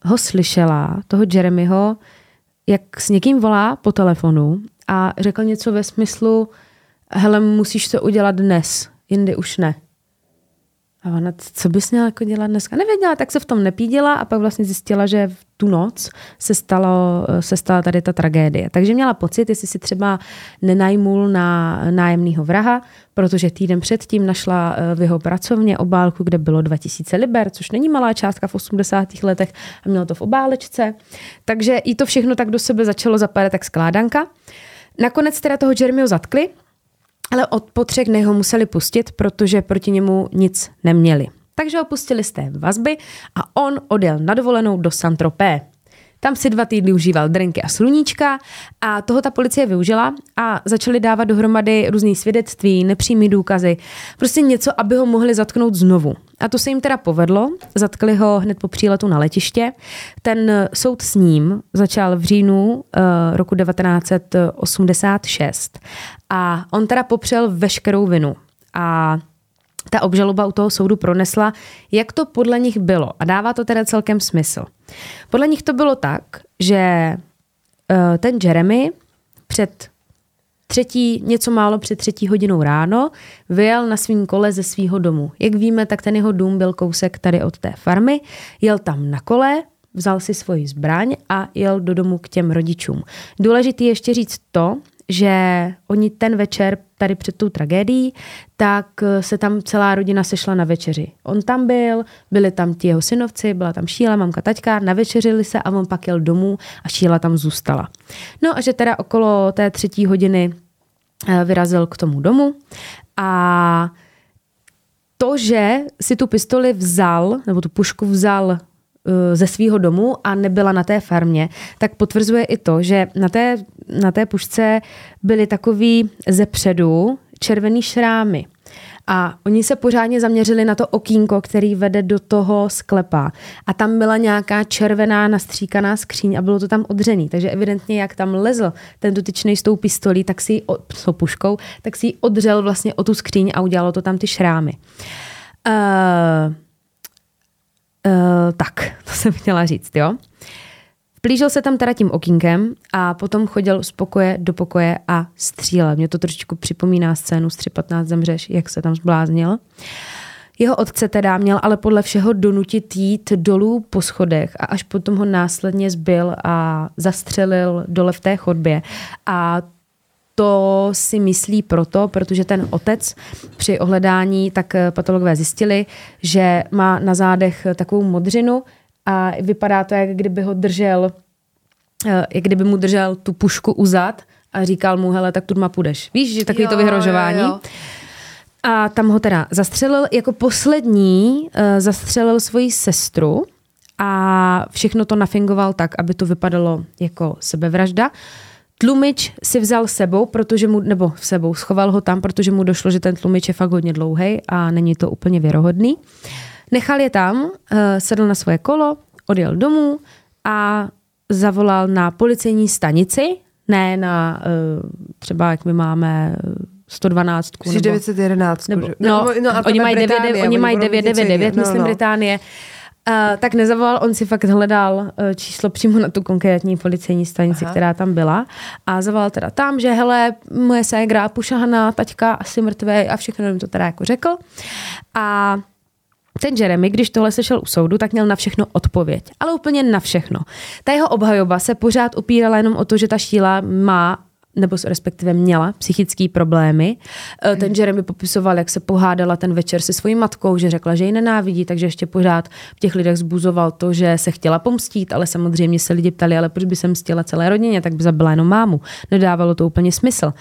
ho slyšela, toho Jeremyho, jak s někým volá po telefonu a řekl něco ve smyslu, hele, musíš to udělat dnes, jindy už ne. A ona, co bys měla jako dělat dneska? Nevěděla, tak se v tom nepídila a pak vlastně zjistila, že v tu noc se, stalo, se stala tady ta tragédie. Takže měla pocit, jestli si třeba nenajmul na nájemného vraha, protože týden předtím našla eh, v jeho pracovně obálku, kde bylo 2000 liber, což není malá částka v 80. letech a měla to v obálečce. Takže i to všechno tak do sebe začalo zapadat tak skládanka. Nakonec teda toho Jeremyho zatkli, ale od po třech dnech ho museli pustit, protože proti němu nic neměli. Takže ho pustili z té vazby a on odjel na dovolenou do Saint-Tropez. Tam si dva týdny užíval drinky a sluníčka a toho ta policie využila a začali dávat dohromady různý svědectví, nepřímý důkazy, prostě něco, aby ho mohli zatknout znovu. A to se jim teda povedlo, zatkli ho hned po příletu na letiště. Ten soud s ním začal v říjnu uh, roku 1986 a on teda popřel veškerou vinu. A ta obžaloba u toho soudu pronesla, jak to podle nich bylo. A dává to teda celkem smysl. Podle nich to bylo tak, že uh, ten Jeremy před třetí, něco málo před třetí hodinou ráno, vyjel na svým kole ze svého domu. Jak víme, tak ten jeho dům byl kousek tady od té farmy. Jel tam na kole, vzal si svoji zbraň a jel do domu k těm rodičům. Důležité je ještě říct to, že oni ten večer tady před tou tragédií, tak eh, se tam celá rodina sešla na večeři. On tam byl, byli tam ti jeho synovci, byla tam Šíla, mamka, taťka, navečeřili se a on pak jel domů a Šíla tam zůstala. No a že teda okolo té třetí hodiny eh, vyrazil k tomu domu a to, že si tu pistoli vzal, nebo tu pušku vzal ze svého domu a nebyla na té farmě, tak potvrzuje i to, že na té, na té pušce byly takový ze předu červený šrámy. A oni se pořádně zaměřili na to okýnko, který vede do toho sklepa. A tam byla nějaká červená nastříkaná skříň a bylo to tam odřený. Takže evidentně, jak tam lezl ten dotyčný s tou pistolí, tak si ji, s puškou, tak si ji odřel vlastně o tu skříň a udělalo to tam ty šrámy. Uh, Uh, tak, to jsem chtěla říct, jo. Plížil se tam teda tím okínkem a potom chodil z pokoje do pokoje a střílel. Mě to trošičku připomíná scénu z 3.15 zemřeš, jak se tam zbláznil. Jeho otce teda měl ale podle všeho donutit jít dolů po schodech a až potom ho následně zbyl a zastřelil dole v té chodbě. A to si myslí proto, protože ten otec při ohledání tak eh, patologové zjistili, že má na zádech takovou modřinu a vypadá to, jak kdyby ho držel, eh, jak kdyby mu držel tu pušku u zad a říkal mu, hele, tak tu ma půjdeš. Víš, že takový jo, to vyhrožování. Jo, jo. A tam ho teda zastřelil, jako poslední uh, zastřelil svoji sestru a všechno to nafingoval tak, aby to vypadalo jako sebevražda. Uh, Tlumič si vzal sebou, protože mu, nebo v sebou, schoval ho tam, protože mu došlo, že ten tlumič je fakt hodně dlouhý a není to úplně věrohodný. Nechal je tam, eh, sedl na svoje kolo, odjel domů a zavolal na policejní stanici, ne na eh, třeba, jak my máme 112. 911. Nebo, no, no, no oni mají 999, oni mají 999, myslím, no, no. Británie. Uh, tak nezavolal, on si fakt hledal uh, číslo přímo na tu konkrétní policejní stanici, Aha. která tam byla. A zavolal teda tam, že hele, moje ségra pušahaná, taťka asi mrtvé a všechno jim to teda jako řekl. A ten Jeremy, když tohle sešel u soudu, tak měl na všechno odpověď. Ale úplně na všechno. Ta jeho obhajoba se pořád upírala jenom o to, že ta šíla má nebo respektive měla psychické problémy. Eh, ten Jeremy popisoval, jak se pohádala ten večer se svojí matkou, že řekla, že ji nenávidí, takže ještě pořád v těch lidech zbuzoval to, že se chtěla pomstít, ale samozřejmě se lidi ptali, ale proč by se mstila celé rodině, tak by zabila jenom mámu. Nedávalo to úplně smysl.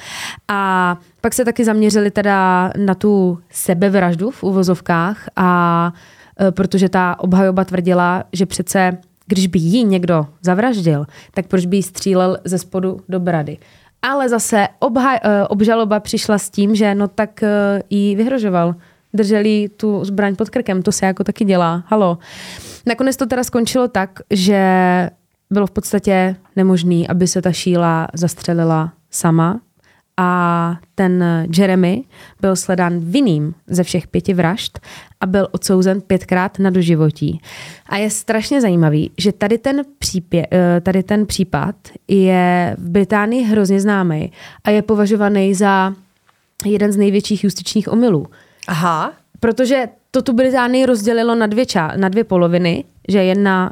A pak se taky zaměřili teda na tu sebevraždu v uvozovkách a eh, protože ta obhajoba tvrdila, že přece když by jí někdo zavraždil, tak proč by jí střílel ze spodu do brady. Ale zase obha, eh, obžaloba přišla s tím, že no tak eh, jí vyhrožoval. Drželi tu zbraň pod krkem, to se jako taky dělá. Halo. Nakonec to teda skončilo tak, že bylo v podstatě nemožné, aby se ta Sheila zastřelila sama a ten Jeremy byl sledán vinným ze všech pěti vražd a byl odsouzen pětkrát na doživotí. A je strašně zajímavý, že tady ten, přípě, eh, tady ten případ je v Británii hrozně známý a je považovaný za jeden z největších justičních omylů. Aha. Protože to tu Británii rozdělilo na dvě, ča- na dvě poloviny, že jedna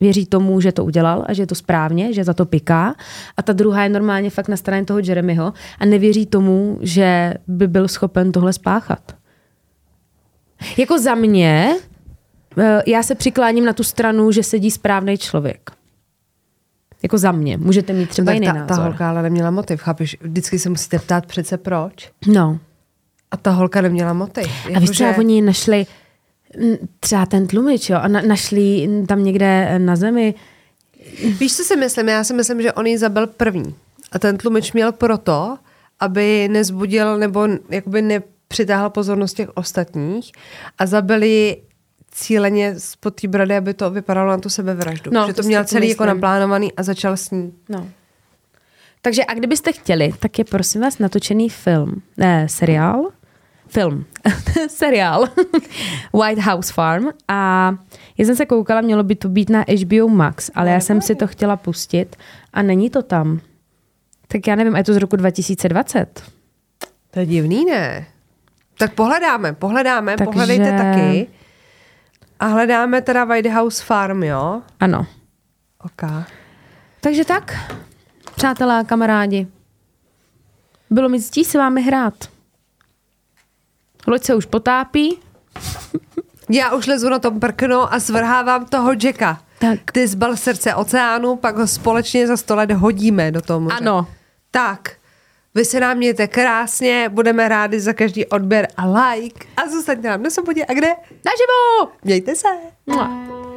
věří tomu, že to udělal a že je to správně, že za to piká. A ta druhá je normálně fakt na straně toho Jeremyho a nevěří tomu, že by byl schopen tohle spáchat. Jako za mě, eh, já se přikláním na tu stranu, že sedí správný člověk. Jako za mě. Můžete mít třeba tak jiný ta, názor. ta holka ale neměla motiv, chápeš? Vždycky se musíte ptát přece proč. No. A ta holka neměla motiv. A Jako, víš, třeba že- oni našli mm, třeba ten tlumič, jo, a na, našli tam někde na zemi. Víš, co si myslím? Já si myslím, že on ji zabil první. A ten tlumič měl proto, aby nezbudil nebo jakoby nepřitáhl pozornost těch ostatních a zabili cíleně spod té brady, aby to vypadalo na tu sebevraždu. No, že to to měl celý jako naplánovaný a začal s ní. No. Takže a kdybyste chtěli, tak je prosím vás natočený film, ne, seriál, film, seriál White House Farm a já jsem se koukala, mělo by to být na HBO Max, ale já jsem si to chtěla pustit a není to tam. Tak já nevím, a je to z roku 2020. To je divný, ne? Tak pohledáme, pohledáme, Takže- pohledejte taky. A hledáme teda White House Farm, jo? Ano. Ok. Takže tak, přátelé a kamarádi. Bylo mi ctí s vámi hrát. Loď se už potápí. Já už lezu na tom prkno a svrhávám toho Jacka. Tak. Ty zbal srdce oceánu, pak ho společně za sto let hodíme do toho moře. Ano. Tak, vy se nám mějte krásně, budeme rádi za každý odběr a like a zůstaňte nám na sobotě a kde? Naživo! Mějte se. Mua.